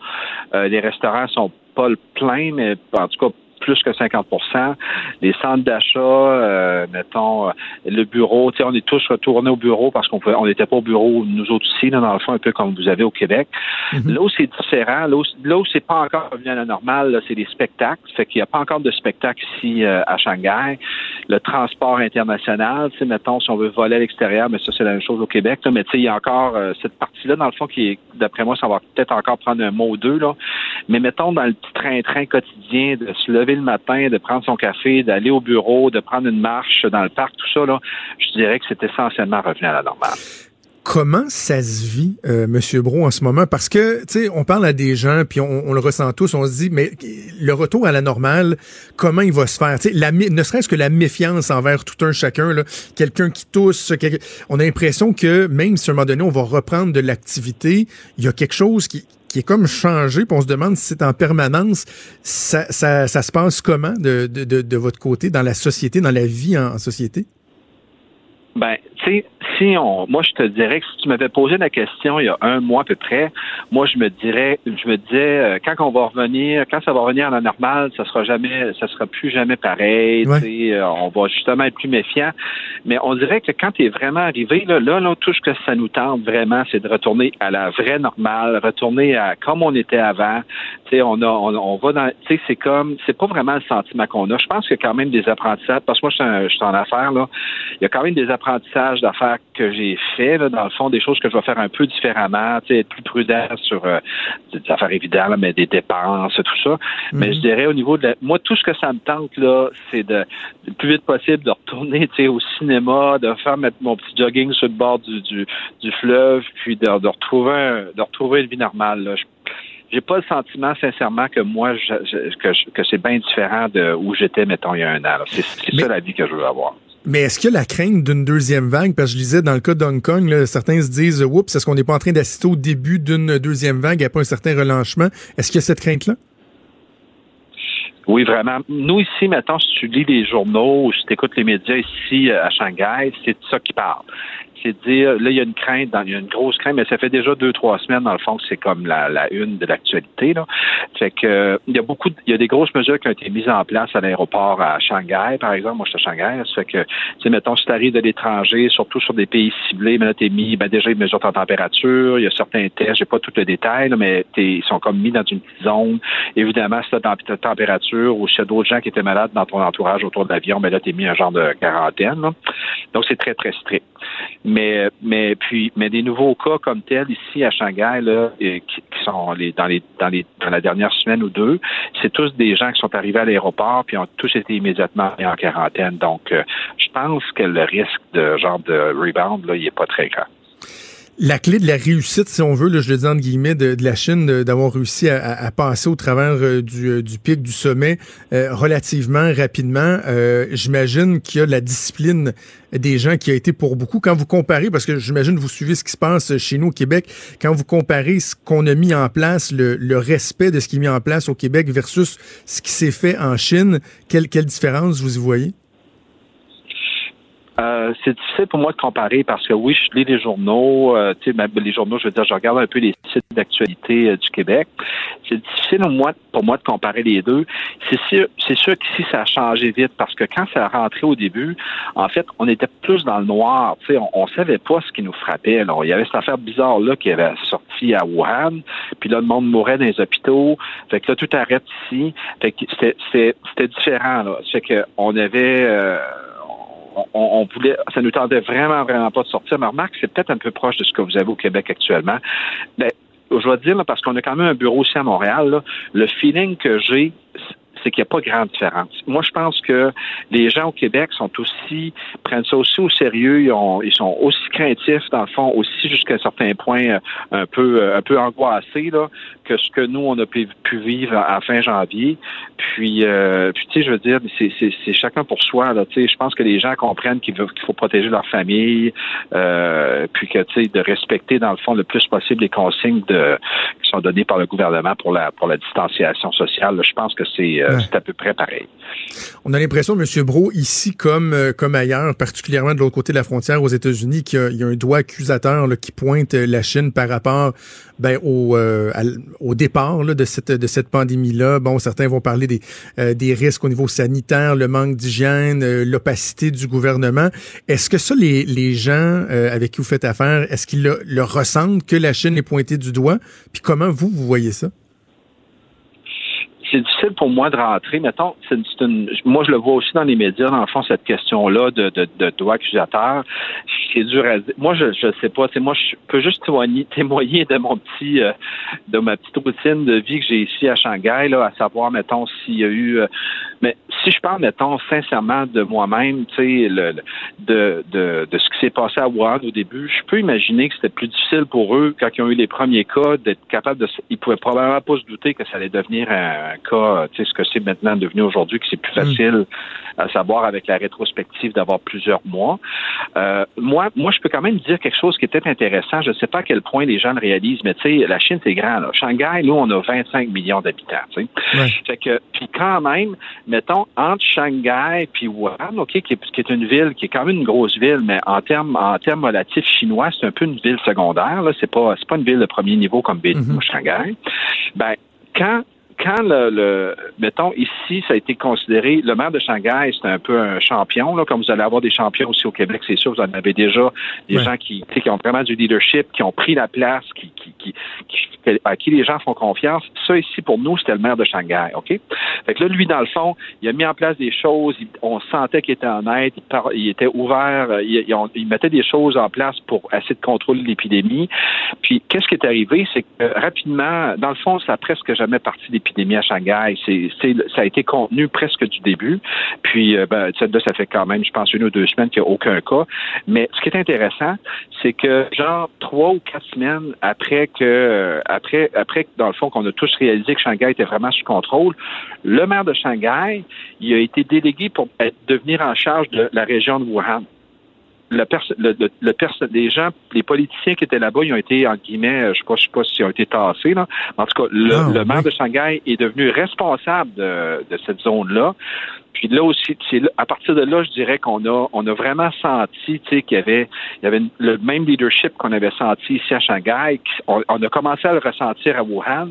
Euh, les restaurants sont pas le plein, mais en tout cas plus que 50 Les centres d'achat, euh, mettons, euh, le bureau, on est tous retournés au bureau parce qu'on on n'était pas au bureau, nous autres ici, là, dans le fond, un peu comme vous avez au Québec. Là où c'est différent, là où, là où c'est pas encore revenu à la normale, c'est les spectacles. Fait qu'il n'y a pas encore de spectacle ici euh, à Shanghai. Le transport international, mettons, si on veut voler à l'extérieur, mais ça, c'est la même chose au Québec. Là, mais tu sais, il y a encore euh, cette partie-là, dans le fond, qui est, d'après moi, ça va peut-être encore prendre un mot ou deux, là. Mais mettons, dans le petit train-train quotidien, de se lever le matin, de prendre son café, d'aller au bureau, de prendre une marche dans le parc, tout ça, là, je dirais que c'est essentiellement revenu à la normale. Comment ça se vit, euh, Monsieur Bro, en ce moment? Parce que, tu sais, on parle à des gens, puis on, le ressent tous, on se dit, mais le retour à la normale, comment il va se faire? Tu sais, ne serait-ce que la méfiance envers tout un chacun, quelqu'un qui tousse, on a l'impression que même si à un moment donné, on va reprendre de l'activité, il y a quelque chose qui, qui est comme changé, puis on se demande si c'est en permanence. Ça, ça, ça se passe comment de, de, de, de votre côté, dans la société, dans la vie en- en société? Ben, tu sais, si on, moi, je te dirais que si tu m'avais posé la question il y a un mois à peu près, moi, je me dirais, je me disais, euh, quand on va revenir, quand ça va revenir à la normale, ça sera jamais, ça sera plus jamais pareil. Ouais. Tu sais, euh, on va justement être plus méfiant. Mais on dirait que quand tu es vraiment arrivé, là, là, là, tout ce que ça nous tente vraiment, c'est de retourner à la vraie normale, retourner à comme on était avant. Tu sais, on a, on, on va dans, tu sais, c'est comme, c'est pas vraiment le sentiment qu'on a. Je pense qu'il y a quand même des apprentissages, parce que moi, je suis en- je suis en affaires, là. Il y a quand même des apprentissages d'affaires que j'ai fait, là, dans le fond, des choses que je vais faire un peu différemment, être plus prudent sur euh, des affaires évidentes, mais des dépenses, tout ça. Mais je dirais au niveau de la, moi, tout ce que ça me tente, là, c'est de, le plus vite possible de retourner, au cinéma, de faire mettre mon petit jogging sur le bord du, du, du fleuve, puis de, de retrouver un- de retrouver une vie normale, là. Je- j'ai pas le sentiment, sincèrement, que moi, je, je- que, que c'est bien différent de où j'étais, mettons, il y a un an. C'est ça la vie que je veux avoir. Mais est-ce qu'il y a la crainte d'une deuxième vague? Parce que je lisais dans le cas d'Hong Kong, là, certains se disent, oups, est-ce qu'on n'est pas en train d'assister au début d'une deuxième vague après un certain relâchement? Est-ce qu'il y a cette crainte-là? Oui, vraiment. Nous, ici, maintenant, si tu lis les journaux ou si tu écoutes les médias ici euh, à Shanghai, c'est de ça qui parle. C'est de dire, là, il y a une crainte, dans- il y a une grosse crainte, mais ça fait déjà deux, trois semaines, dans le fond, que c'est comme la, une de l'actualité. Là. Fait que euh, il y a beaucoup, de- il y a des grosses mesures qui ont été mises en place à l'aéroport à Shanghai, par exemple. Moi, je suis à Shanghai. Ça fait que, tu sais, mettons, si tu arrives de l'étranger, surtout sur des pays ciblés, mais là, t'es mis, ben, déjà, ils mesurent ta température, il y a certains tests, j'ai pas tout le détail, là, mais t'es- ils sont comme mis dans une petite zone. Évidemment, si tu as ta température ou s'il y a d'autres gens qui étaient malades dans ton entourage autour de l'avion, ben là, tu es mis un genre de quarantaine. là. Donc, c'est très, très strict. Mais, mais puis, mais des nouveaux cas comme tels ici à Shanghai, là, qui, qui sont les, dans les, dans les, dans la dernière semaine ou deux, c'est tous des gens qui sont arrivés à l'aéroport puis ont tous été immédiatement mis en quarantaine. Donc, euh, je pense que le risque de genre de rebound, là, il est pas très grand. La clé de la réussite, si on veut, je le dis entre guillemets, de, la Chine, d'avoir réussi à, passer au travers euh, du, euh, du pic, du sommet, euh, relativement rapidement, j'imagine qu'il y a la discipline des gens qui a été pour beaucoup. Quand vous comparez, parce que j'imagine que vous suivez ce qui se passe chez nous au Québec, quand vous comparez ce qu'on a mis en place, le, le respect de ce qui est mis en place au Québec versus ce qui s'est fait en Chine, quelle, quelle différence vous y voyez? Euh, c'est difficile pour moi de comparer parce que oui, je lis les journaux, euh, tu sais, les journaux, je veux dire, je regarde un peu les sites d'actualité euh, du Québec. C'est difficile au moins, pour moi de comparer les deux. C'est sûr, c'est sûr qu'ici, ça a changé vite parce que quand ça a rentré au début, en fait, on était plus dans le noir. Tu sais, on, on savait pas ce qui nous frappait. Il y avait cette affaire bizarre là qui avait sorti à Wuhan, puis là, le monde mourait dans les hôpitaux. Fait que là, tout arrête ici. Fait que c'était, différent. Là. Fait que avait euh, on, on voulait, ça nous tendait vraiment, vraiment pas de sortir. Mais remarque, c'est peut-être un peu proche de ce que vous avez au Québec actuellement. Mais je dois dire, là, parce qu'on a quand même un bureau aussi à Montréal, là, le feeling que j'ai, c'est qu'il n'y a pas grande différence. Moi, je pense que les gens au Québec sont aussi, prennent ça aussi au sérieux, ils, ont- ils sont aussi craintifs, dans le fond, aussi jusqu'à un certain point, euh, un peu, euh, un peu angoissés, là, que ce que nous, on a pu, vivre à, fin janvier. Puis, euh, tu sais, je veux dire, c'est, chacun pour soi, là, tu sais. Je pense que les gens comprennent qu'il, faut protéger leur famille, euh, puis que, tu sais, de respecter, dans le fond, le plus possible les consignes de, qui sont données par le gouvernement pour la, pour la distanciation sociale. Je pense que c'est, euh, Ouais. c'est à peu près pareil. On a l'impression, M. Bro, ici comme, euh, comme ailleurs, particulièrement de l'autre côté de la frontière aux États-Unis, qu'il y a, il y a un doigt accusateur là, qui pointe euh, la Chine par rapport ben, au, euh, à au départ là, de cette, de cette pandémie-là. Bon, certains vont parler des, euh, des risques au niveau sanitaire, le manque d'hygiène, euh, l'opacité du gouvernement. Est-ce que ça, les, les gens euh, avec qui vous faites affaire, est-ce qu'ils le, le ressentent que la Chine est pointée du doigt? Puis comment vous, vous voyez ça? C'est difficile pour moi de rentrer. Mettons, c'est, une, moi, je le vois aussi dans les médias, dans le fond, cette question-là de, de, de doigt accusateur. C'est dur à dire. Moi, je je sais pas. Moi, je peux juste témoigner, témoigner de mon petit, euh, de ma petite routine de vie que j'ai ici à Shanghai, là, à savoir, mettons, s'il y a eu. Mais si je parle, mettons, sincèrement de moi-même, tu sais, de, de, de ce qui s'est passé à Wuhan au début, je peux imaginer que c'était plus difficile pour eux quand ils ont eu les premiers cas d'être capables de. Ils pouvaient probablement pas se douter que ça allait devenir un, un cas, tu sais, ce que c'est maintenant devenu aujourd'hui, que c'est plus facile à savoir avec la rétrospective d'avoir plusieurs mois. Euh, moi, moi, je peux quand même dire quelque chose qui peut-être intéressant. Je ne sais pas à quel point les gens le réalisent, mais tu sais, la Chine, c'est grand. Là. Shanghai, nous, on a 25 millions d'habitants. tu sais. Ouais. Fait que, puis quand même, mettons, entre Shanghai puis Wuhan, OK, qui est, qui est une ville, qui est quand même une grosse ville, mais en termes en termes relatifs chinois, c'est un peu une ville secondaire. Là, c'est pas c'est pas une ville de premier niveau comme Beijing Mhm. ou Shanghai. Ben, quand quand le, le mettons ici, ça a été considéré, le maire de Shanghai, c'est un peu un champion, là, comme vous allez avoir des champions aussi au Québec, c'est sûr, vous en avez déjà des Ouais. gens qui, qui ont vraiment du leadership, qui ont pris la place, qui, qui, qui, qui- à qui les gens font confiance. Ça ici, pour nous, c'était le maire de Shanghai, OK? Fait que là, lui, dans le fond, il a mis en place des choses, il- on sentait qu'il était honnête, il, par- il était ouvert, euh, il, il- mettait des choses en place pour essayer de contrôler l'épidémie. Puis, qu'est-ce qui est arrivé? C'est que rapidement, dans le fond, ça a presque jamais parti d'épidémie à Shanghai. C'est, ça a été contenu presque du début. Puis, euh, ben, là, ça fait quand même, je pense, une ou deux semaines qu'il n'y a aucun cas. Mais ce qui est intéressant, c'est que, genre, trois ou quatre semaines après que, après, après, dans le fond, qu'on a tous réalisé que Shanghai était vraiment sous contrôle, le maire de Shanghai, il a été délégué pour devenir en charge de la région de Wuhan. Le le, le, les gens, les politiciens qui étaient là-bas, ils ont été, en guillemets, euh, je sais pas, je sais pas s'ils ont été tassés, là. En tout cas, le, Ah, le maire oui. de Shanghai est devenu responsable de, de cette zone-là. Puis là aussi, là- à partir de là, je dirais qu'on a, on a vraiment senti, qu'il y avait, il y avait le même leadership qu'on avait senti ici à Shanghai. On, a commencé à le ressentir à Wuhan.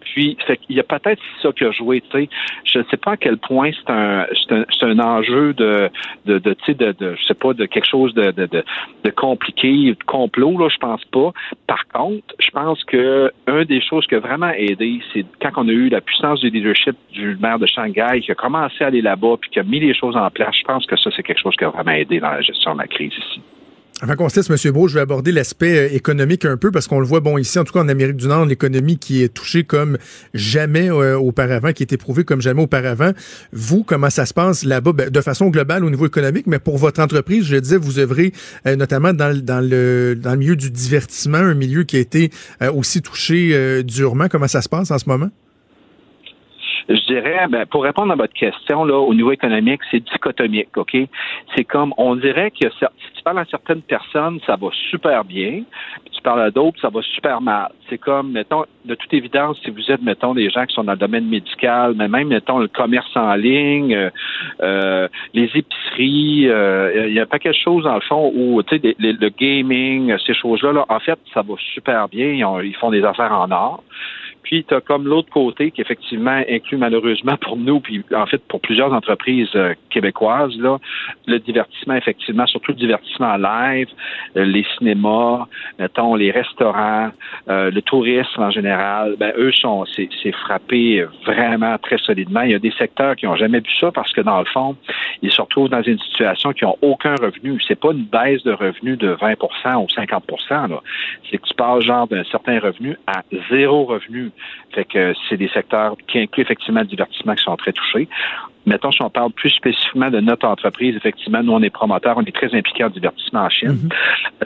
Puis, fait qu'il y a peut-être ça qui a joué. Je ne sais pas à quel point c'est un, un, un enjeu de, de, de, je sais pas, de quelque chose de, de, de, compliqué, de complot, là, je pense pas. Par contre, je pense que un des choses qui a vraiment aidé, c'est quand on a eu la puissance du leadership du maire de Shanghai qui a commencé à aller puis qui a mis les choses en place. Je pense que ça, c'est quelque chose qui a vraiment aidé dans la gestion de la crise ici. Avant qu'on se laisse, M. Beau, je vais aborder l'aspect euh, économique un peu parce qu'on le voit, bon, ici, en tout cas en Amérique du Nord, l'économie qui est touchée comme jamais euh, auparavant, qui est éprouvée comme jamais auparavant. Vous, comment ça se passe là-bas, ben, de façon globale au niveau économique, mais pour votre entreprise, je disais, vous œuvrez euh, notamment dans, dans, le, dans le milieu du divertissement, un milieu qui a été aussi touché durement. Comment ça se passe en ce moment? Je dirais, ben, pour répondre à votre question, là, au niveau économique, c'est dichotomique, OK? C'est comme, on dirait que si tu parles à certaines personnes, ça va super bien, puis tu parles à d'autres, ça va super mal. C'est comme, mettons, de toute évidence, si vous êtes, mettons, des gens qui sont dans le domaine médical, mais même, mettons, le commerce en ligne, euh, euh les épiceries, euh, il y a pas quelque chose, dans le fond, où, tu sais, le gaming, ces choses-là, là, en fait, ça va super bien, ils, ils font des affaires en or. Puis, tu as comme l'autre côté qui, effectivement, inclut malheureusement pour nous, puis en fait pour plusieurs entreprises euh, québécoises, là, le divertissement, effectivement, surtout le divertissement live, euh, les cinémas, mettons, les restaurants, euh, le tourisme en général, ben, eux sont, c'est frappé vraiment très solidement. Il y a des secteurs qui n'ont jamais vu ça parce que, dans le fond, ils se retrouvent dans une situation qui n'ont aucun revenu. C'est pas une baisse de revenus de 20% ou 50% C'est que tu passes genre d'un certain revenu à zéro revenu fait que c'est des secteurs qui incluent effectivement le divertissement qui sont très touchés. Mettons, si on parle plus spécifiquement de notre entreprise, effectivement, nous, on est promoteurs, on est très impliqués en divertissement en Chine.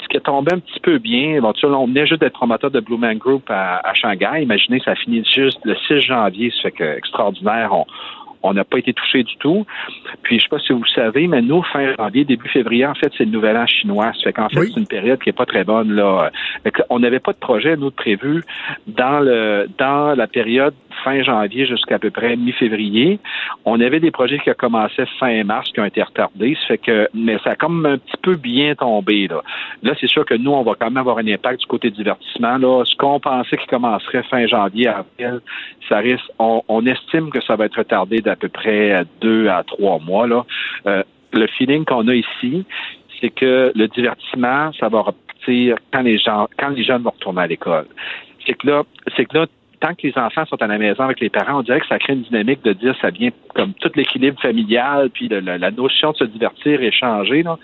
Ce qui est tombé un petit peu bien, bon, tu on venait juste d'être promoteur de Blue Man Group à, Shanghai. Imaginez, ça finit juste le 6 janvier, ça fait que extraordinaire. On, on n'a pas été touché du tout. Puis, je sais pas si vous le savez, mais nous, fin janvier, début février, en fait, c'est le nouvel an chinois. Ça fait qu'en fait, c'est une période qui est pas très bonne, là. On n'avait pas de projet, nous, de prévu dans le, dans la période fin janvier jusqu'à peu près mi-février. On avait des projets qui ont commencé fin mars, qui ont été retardés. Ça fait que, mais ça a comme un petit peu bien tombé, là. Là, c'est sûr que nous, on va quand même avoir un impact du côté divertissement, là. Ce qu'on pensait qui commencerait fin janvier, avril, ça risque, on, estime que ça va être retardé d'à peu près deux à trois mois. Là. Euh, le feeling qu'on a ici, c'est que le divertissement, ça va repartir quand les gens, quand les jeunes vont retourner à l'école. C'est que là, c'est que là, tant que les enfants sont à la maison avec les parents, on dirait que ça crée une dynamique de dire ça vient comme tout l'équilibre familial, puis la, notion de se divertir est changée. Là.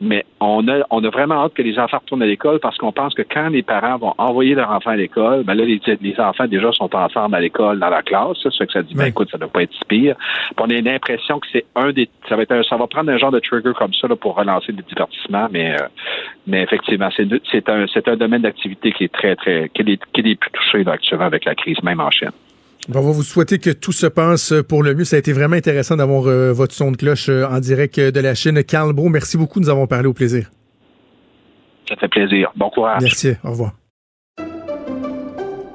Mais on a, on a vraiment hâte que les enfants retournent à l'école parce qu'on pense que quand les parents vont envoyer leurs enfants à l'école, ben là, les, les enfants déjà sont ensemble à l'école dans la classe. Ça, fait que ça dit, ben écoute, ça ne doit pas être si pire. Puis on a l'impression que c'est un des. Ça va être ça va prendre un genre de trigger comme ça là, pour relancer le divertissement, mais euh, mais effectivement, c'est, c'est un c'est un domaine d'activité qui est très, très qui est, qui est plus touché là, actuellement avec la crise, même en Chine. on va vous souhaiter que tout se passe pour le mieux. Ça a été vraiment intéressant d'avoir euh, votre son de cloche euh, en direct de la Chine. Carl Bro, merci beaucoup. Nous avons parlé au plaisir. Ça fait plaisir. Bon courage. Merci. Au revoir.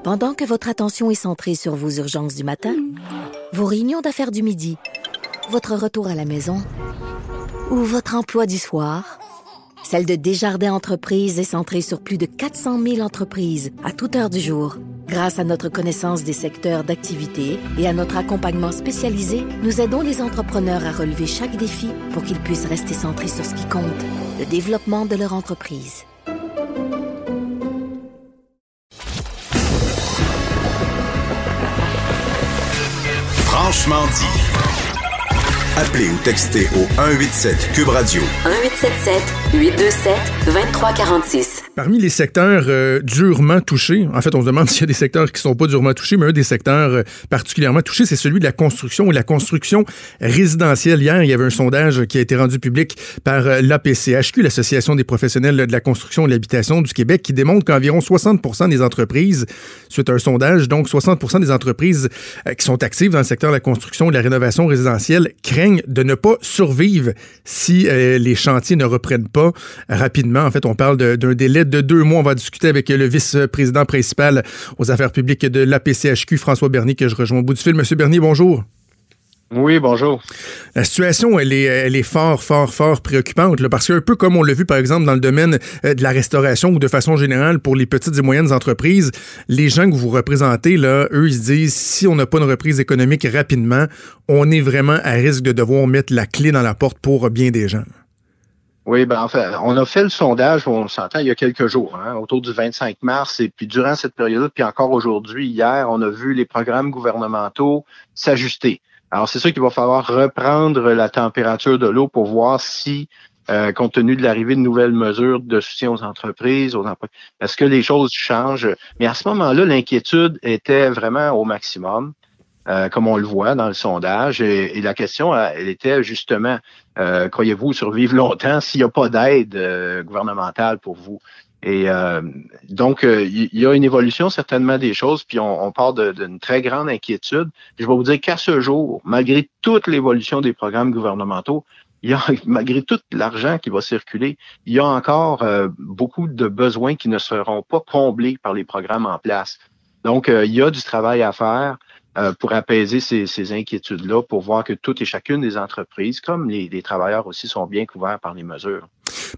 Pendant que votre attention est centrée sur vos urgences du matin, vos réunions d'affaires du midi, votre retour à la maison ou votre emploi du soir, celle de Desjardins Entreprises est centrée sur plus de 400 000 entreprises à toute heure du jour. Grâce à notre connaissance des secteurs d'activité et à notre accompagnement spécialisé, nous aidons les entrepreneurs à relever chaque défi pour qu'ils puissent rester centrés sur ce qui compte, le développement de leur entreprise. Franchement dit. Appelez ou textez au 187 Cube Radio. 1877 827 2346. Parmi les secteurs euh, durement touchés, en fait, on se demande s'il y a des secteurs qui sont pas durement touchés, mais un des secteurs euh, particulièrement touchés, c'est celui de la construction et la construction résidentielle. Hier, il y avait un sondage qui a été rendu public par euh, l'APCHQ, l'Association des professionnels de la construction et de l'habitation du Québec, qui démontre qu'environ 60 des entreprises, suite à un sondage, donc 60 des entreprises qui sont actives dans le secteur de la construction et de la rénovation résidentielle craignent de ne pas survivre si euh, les chantiers ne reprennent pas rapidement. En fait, on parle d'un délai de deux mois. On va discuter avec le vice-président principal aux affaires publiques de l'APCHQ, François Bernier, que je rejoins au bout du fil. Monsieur Bernier, bonjour. Oui, bonjour. La situation, elle est, elle est fort, fort, fort préoccupante, là, parce qu'un peu comme on l'a vu, par exemple, dans le domaine euh, de la restauration ou de façon générale pour les petites et moyennes entreprises, les gens que vous représentez, là, eux, ils se disent, si on n'a pas une reprise économique rapidement, on est vraiment à risque de devoir mettre la clé dans la porte pour bien des gens. Oui, ben en fait, on a fait le sondage, on s'entend, il y a quelques jours, hein, autour du 25 mars, et puis durant cette période, puis encore aujourd'hui, hier, on a vu les programmes gouvernementaux s'ajuster. Alors, c'est sûr qu'il va falloir reprendre la température de l'eau pour voir si euh, compte tenu de l'arrivée de nouvelles mesures de soutien aux entreprises, aux emplois. Est-ce que les choses changent? Mais à ce moment-là, l'inquiétude était vraiment au maximum. Euh, comme on le voit dans le sondage. Et, la question, elle était justement, euh, croyez-vous survivre longtemps s'il n'y a pas d'aide euh, gouvernementale pour vous? Et donc, il y a une évolution certainement des choses, puis on, on part d'une très grande inquiétude. Je vais vous dire qu'à ce jour, malgré toute l'évolution des programmes gouvernementaux, malgré tout l'argent qui va circuler, il y a encore beaucoup de besoins qui ne seront pas comblés par les programmes en place. Donc, il y a du travail à faire. Euh, pour apaiser ces, inquiétudes-là, pour voir que toutes et chacune des entreprises, comme les, travailleurs aussi, sont bien couverts par les mesures.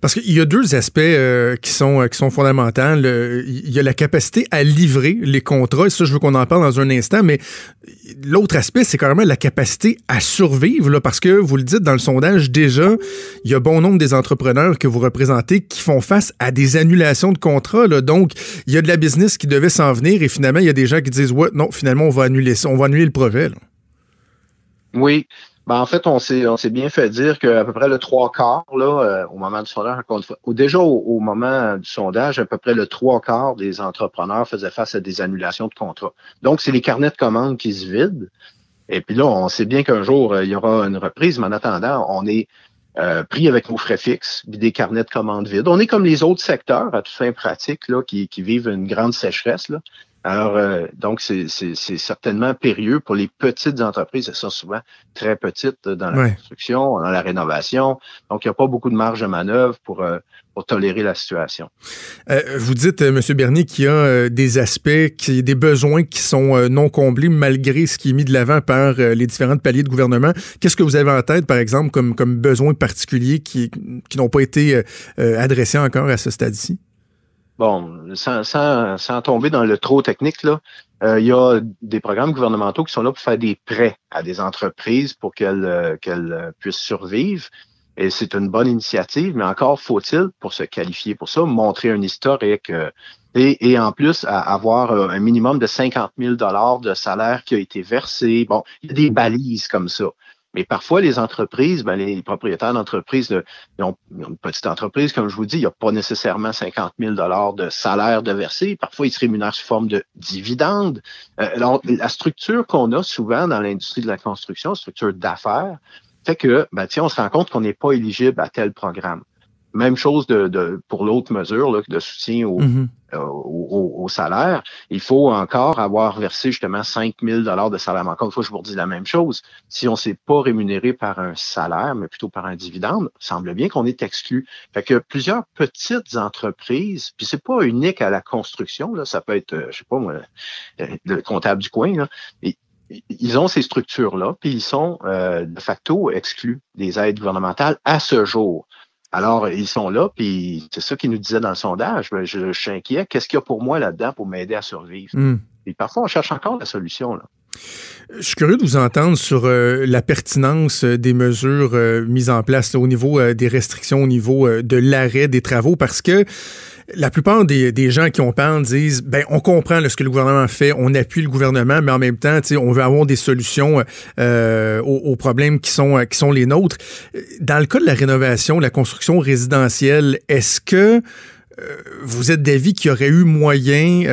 Parce qu'il y a deux aspects euh, qui, sont, euh, qui sont fondamentaux. il y a la capacité à livrer les contrats, et ça, je veux qu'on en parle dans un instant, mais l'autre aspect, c'est carrément la capacité à survivre, là, parce que vous le dites dans le sondage, déjà, il y a bon nombre des entrepreneurs que vous représentez qui font face à des annulations de contrats. Donc, il y a de la business qui devait s'en venir, et finalement, il y a des gens qui disent, ouais, non, finalement, on va annuler ça, on va annuler le projet. Oui, ben, en fait, on s'est, bien fait dire qu'à peu près le trois quarts, là, euh, au moment du sondage, déjà au, moment du sondage, à peu près le trois quarts des entrepreneurs faisaient face à des annulations de contrats. Donc, c'est les carnets de commandes qui se vident. Et puis là, on sait bien qu'un jour, euh, il y aura une reprise, mais en attendant, on est euh, pris avec nos frais fixes, des carnets de commandes vides. On est comme les autres secteurs, à tout fin pratique, là, qui, vivent une grande sécheresse. Là. Alors, euh, donc, c'est certainement périlleux pour les petites entreprises. Elles sont souvent très petites dans la construction, dans la rénovation. Donc, il n'y a pas beaucoup de marge de manœuvre pour, euh, pour tolérer la situation. Euh, vous dites, M. Bernier, qu'il y a des aspects, des besoins qui sont non comblés malgré ce qui est mis de l'avant par les différents paliers de gouvernement. Qu'est-ce que vous avez en tête, par exemple, comme, comme besoins particuliers qui, qui n'ont pas été adressés encore à ce stade-ci? Bon, sans, sans, sans, tomber dans le trop technique, là, euh, il y a des programmes gouvernementaux qui sont là pour faire des prêts à des entreprises pour qu'elles euh, euh, puissent survivre. Et c'est une bonne initiative, mais encore faut-il, pour se qualifier pour ça, montrer un historique et, et en plus avoir un minimum de 50 000 dollars de salaire qui a été versé. Bon, il y a des balises comme ça. Mais parfois, les entreprises, ben, les propriétaires d'entreprises, ils ont une petite entreprise, comme je vous dis, il n'y a pas nécessairement 50 000 de salaire de verser. Parfois, ils se rémunèrent sous forme de dividendes. Euh, la structure qu'on a souvent dans l'industrie de la construction, structure d'affaires, fait que, ben, tiens, on se rend compte qu'on n'est pas éligible à tel programme. Même chose de, pour l'autre mesure là, de soutien mm-hmm. euh, au, au, salaire. Il faut encore avoir versé justement 5 000 de salaire. Encore une fois, je vous redis la même chose. Si on ne s'est pas rémunéré par un salaire, mais plutôt par un dividende, il semble bien qu'on est exclu. Fait que plusieurs petites entreprises, puis c'est pas unique à la construction, là, ça peut être, euh, je sais pas moi, euh, le comptable du coin, là, ils ont ces structures-là, puis ils sont de facto exclus des aides gouvernementales à ce jour. Alors, ils sont là, puis c'est ça qu'ils nous disaient dans le sondage. Ben, je, suis inquiet. Qu'est-ce qu'il y a pour moi là-dedans pour m'aider à survivre? Hmm. Et parfois, on cherche encore la solution. Là. Je suis curieux de vous entendre sur euh, la pertinence euh, des mesures euh, mises en place au niveau des restrictions, au niveau de l'arrêt des travaux, parce que la plupart des, gens qui ont parlé disent ben on comprend ce que le gouvernement fait, on appuie le gouvernement, mais en même temps, on veut avoir des solutions aux, problèmes qui sont qui sont les nôtres. Dans le cas de la rénovation, la construction résidentielle, est-ce que vous êtes d'avis qu'il y aurait eu moyen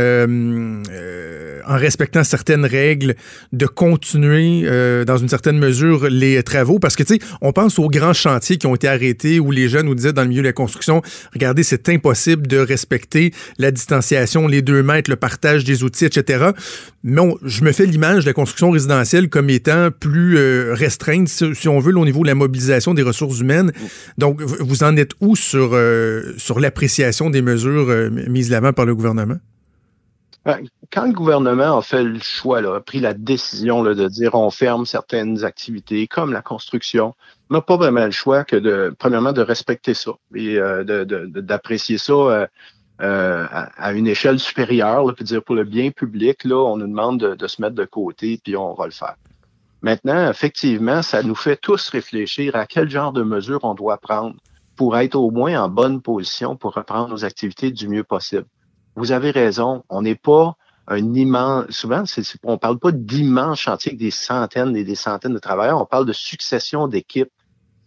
en respectant certaines règles, de continuer euh, dans une certaine mesure les travaux. Parce que, tu sais, on pense aux grands chantiers qui ont été arrêtés où les jeunes nous disaient dans le milieu de la construction, regardez, c'est impossible de respecter la distanciation, les deux mètres, le partage des outils, etc. Mais je me fais l'image de la construction résidentielle comme étant plus euh, restreinte, si, on veut, au niveau de la mobilisation des ressources humaines. Donc, vous en êtes où sur, euh, sur l'appréciation des mesures mises l'avant par le gouvernement? Quand le gouvernement a fait le choix, là, a pris la décision là, de dire on ferme certaines activités comme la construction, on n'a pas vraiment le choix que de, premièrement, de respecter ça et euh, d'apprécier ça euh, euh, à, une échelle supérieure, là, puis dire pour le bien public, là, on nous demande de, se mettre de côté, puis on va le faire. Maintenant, effectivement, ça nous fait tous réfléchir à quel genre de mesures on doit prendre pour être au moins en bonne position pour reprendre nos activités du mieux possible vous avez raison. On n'est pas un immense, souvent, c'est, on parle pas d'immenses chantiers avec des centaines et des centaines de travailleurs. On parle de succession d'équipes.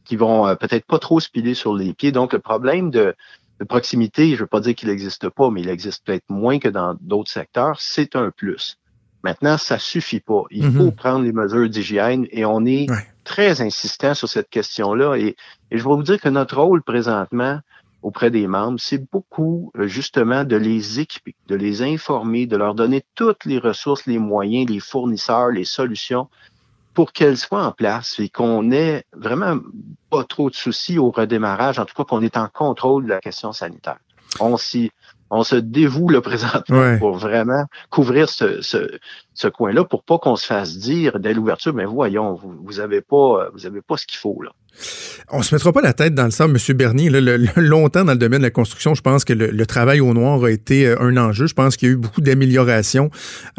qui vont euh, peut-être pas trop se piler sur les pieds. Donc, le problème de, de proximité, je ne veux pas dire qu'il n'existe pas, mais il existe peut-être moins que dans d'autres secteurs, c'est un plus. Maintenant, ça suffit pas. Il Mhm. faut prendre les mesures d'hygiène et on est Ouais. très insistant sur cette question-là. Et, et je vais vous dire que notre rôle présentement auprès des membres, c'est beaucoup euh, justement de les équiper, de les informer, de leur donner toutes les ressources, les moyens, les fournisseurs, les solutions pour qu'elles soient en place et qu'on ait vraiment pas trop de soucis au redémarrage, en tout cas qu'on est en contrôle de la question sanitaire. On s'y on se dévoue le présentement Ouais. pour vraiment couvrir ce, ce, ce coin-là pour pas qu'on se fasse dire dès l'ouverture, mais voyons, vous, vous avez pas, vous avez pas ce qu'il faut là. On se mettra pas la tête dans le sable, M. Bernier. Le- longtemps dans le domaine de la construction, je pense que le, travail au noir a été euh, un enjeu. Je pense qu'il y a eu beaucoup d'améliorations,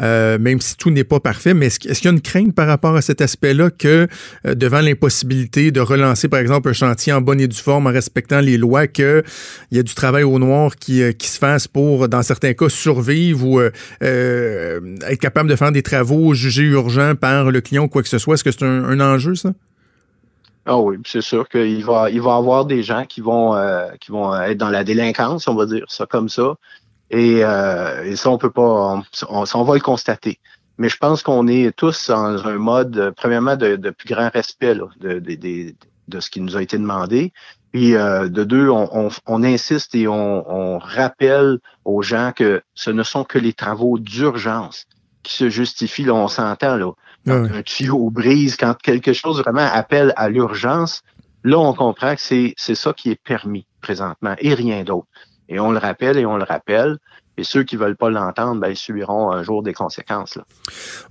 euh, même si tout n'est pas parfait. Mais est-ce, qu- est-ce qu'il y a une crainte par rapport à cet aspect-là que, euh, devant l'impossibilité de relancer, par exemple, un chantier en bonne et due forme en respectant les lois, qu'il y a du travail au noir qui, se fasse pour, dans certains cas, survivre ou être capable de faire des travaux jugés urgents par le client ou quoi que ce soit? Est-ce que c'est un enjeu, ça? Ah oui, c'est sûr qu'il va, il va avoir des gens qui vont, euh, qui vont être dans la délinquance, on va dire ça comme ça. Et, euh, et ça, on peut pas, on, on- va le constater. Mais je pense qu'on est tous dans un mode, euh, premièrement, de, de plus grand respect là, de, de, de, de ce qui nous a été demandé. Puis euh, de deux, on, on, on insiste et on, on rappelle aux gens que ce ne sont que les travaux d'urgence qui se justifient. Là, on s'entend là quand Ouais. un tuyau brise, quand quelque chose vraiment appelle à l'urgence, là, on comprend que c'est, c'est ça qui est permis présentement et rien d'autre. Et on le rappelle et on le rappelle. Et ceux qui veulent pas l'entendre, ben, ils subiront un jour des conséquences. Là.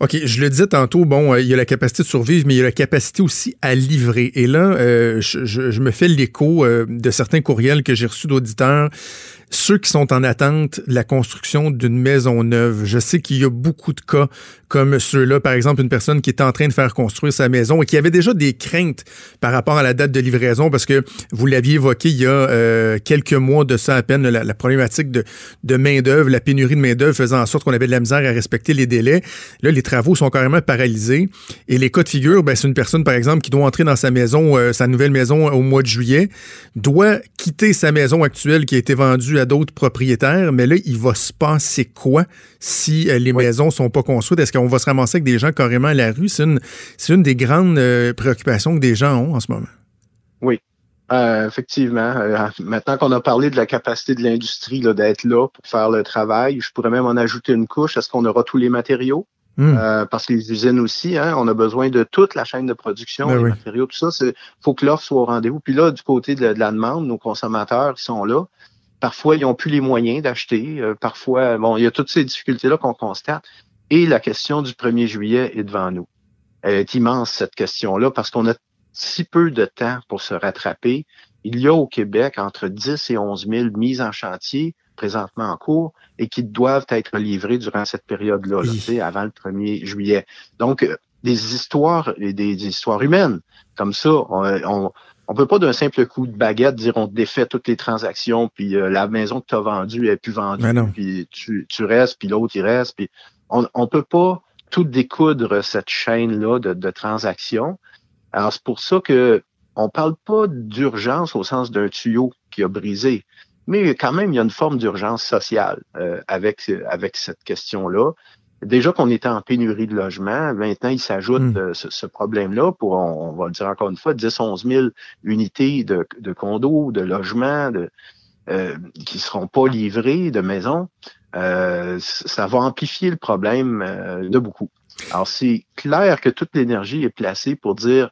OK, je le disais tantôt, bon, euh, il y a la capacité de survivre, mais il y a la capacité aussi à livrer. Et là, euh, je, je- je me fais l'écho euh, de certains courriels que j'ai reçus d'auditeurs. Ceux qui sont en attente de la construction d'une maison neuve, je sais qu'il y a beaucoup de cas comme ceux-là. Par exemple, une personne qui est en train de faire construire sa maison et qui avait déjà des craintes par rapport à la date de livraison parce que vous l'aviez évoqué il y a euh, quelques mois de ça à peine, la, problématique de, de main-d'œuvre, la pénurie de main-d'œuvre faisant en sorte qu'on avait de la misère à respecter les délais. Là, les travaux sont carrément paralysés. Et les cas de figure, ben, c'est une personne, par exemple, qui doit entrer dans sa maison, euh, sa nouvelle maison au mois de juillet, doit quitter sa maison actuelle qui a été vendue à d'autres propriétaires, mais là, il va se passer quoi si euh, les Oui. maisons sont pas construites? Est-ce qu'on va se ramasser avec des gens carrément à la rue? C'est une, c'est une des grandes euh, préoccupations que des gens ont en ce moment. Euh, effectivement. Euh, maintenant qu'on a parlé de la capacité de l'industrie là, d'être là pour faire le travail, je pourrais même en ajouter une couche. Est-ce qu'on aura tous les matériaux? Hmm. Euh, parce que les usines aussi, hein, on a besoin de toute la chaîne de production, Ben les oui. matériaux, tout ça. Il faut que l'offre soit au rendez-vous. Puis là, du côté de la, de la demande, nos consommateurs qui sont là, parfois, ils n'ont plus les moyens d'acheter. Euh, parfois, bon, il y a toutes ces difficultés-là qu'on constate. Et la question du 1er juillet est devant nous. Elle est immense, cette question-là, parce qu'on a si peu de temps pour se rattraper. Il y a au Québec entre 10 et 11 000 mises en chantier présentement en cours et qui doivent être livrées durant cette période-là, là, Oui. tu sais, avant le 1er juillet. Donc, euh, des histoires, et des, des histoires humaines comme ça, on, on, on peut pas d'un simple coup de baguette dire on défait toutes les transactions, puis euh, la maison que tu as vendue est plus vendue, puis tu, tu restes, puis l'autre il reste, puis on, on peut pas tout découdre cette chaîne-là de, de transactions. Alors, c'est pour ça que on parle pas d'urgence au sens d'un tuyau qui a brisé, mais quand même, il y a une forme d'urgence sociale euh, avec, avec cette question-là. Déjà qu'on était en pénurie de logement, maintenant, il s'ajoute Mm. euh, ce, ce problème-là pour, on, on va le dire encore une fois, 10, 11 000 unités de, de condos, de logements, de, euh, qui seront pas livrés, de maisons. Euh, ça va amplifier le problème euh, de beaucoup. Alors, c'est clair que toute l'énergie est placée pour dire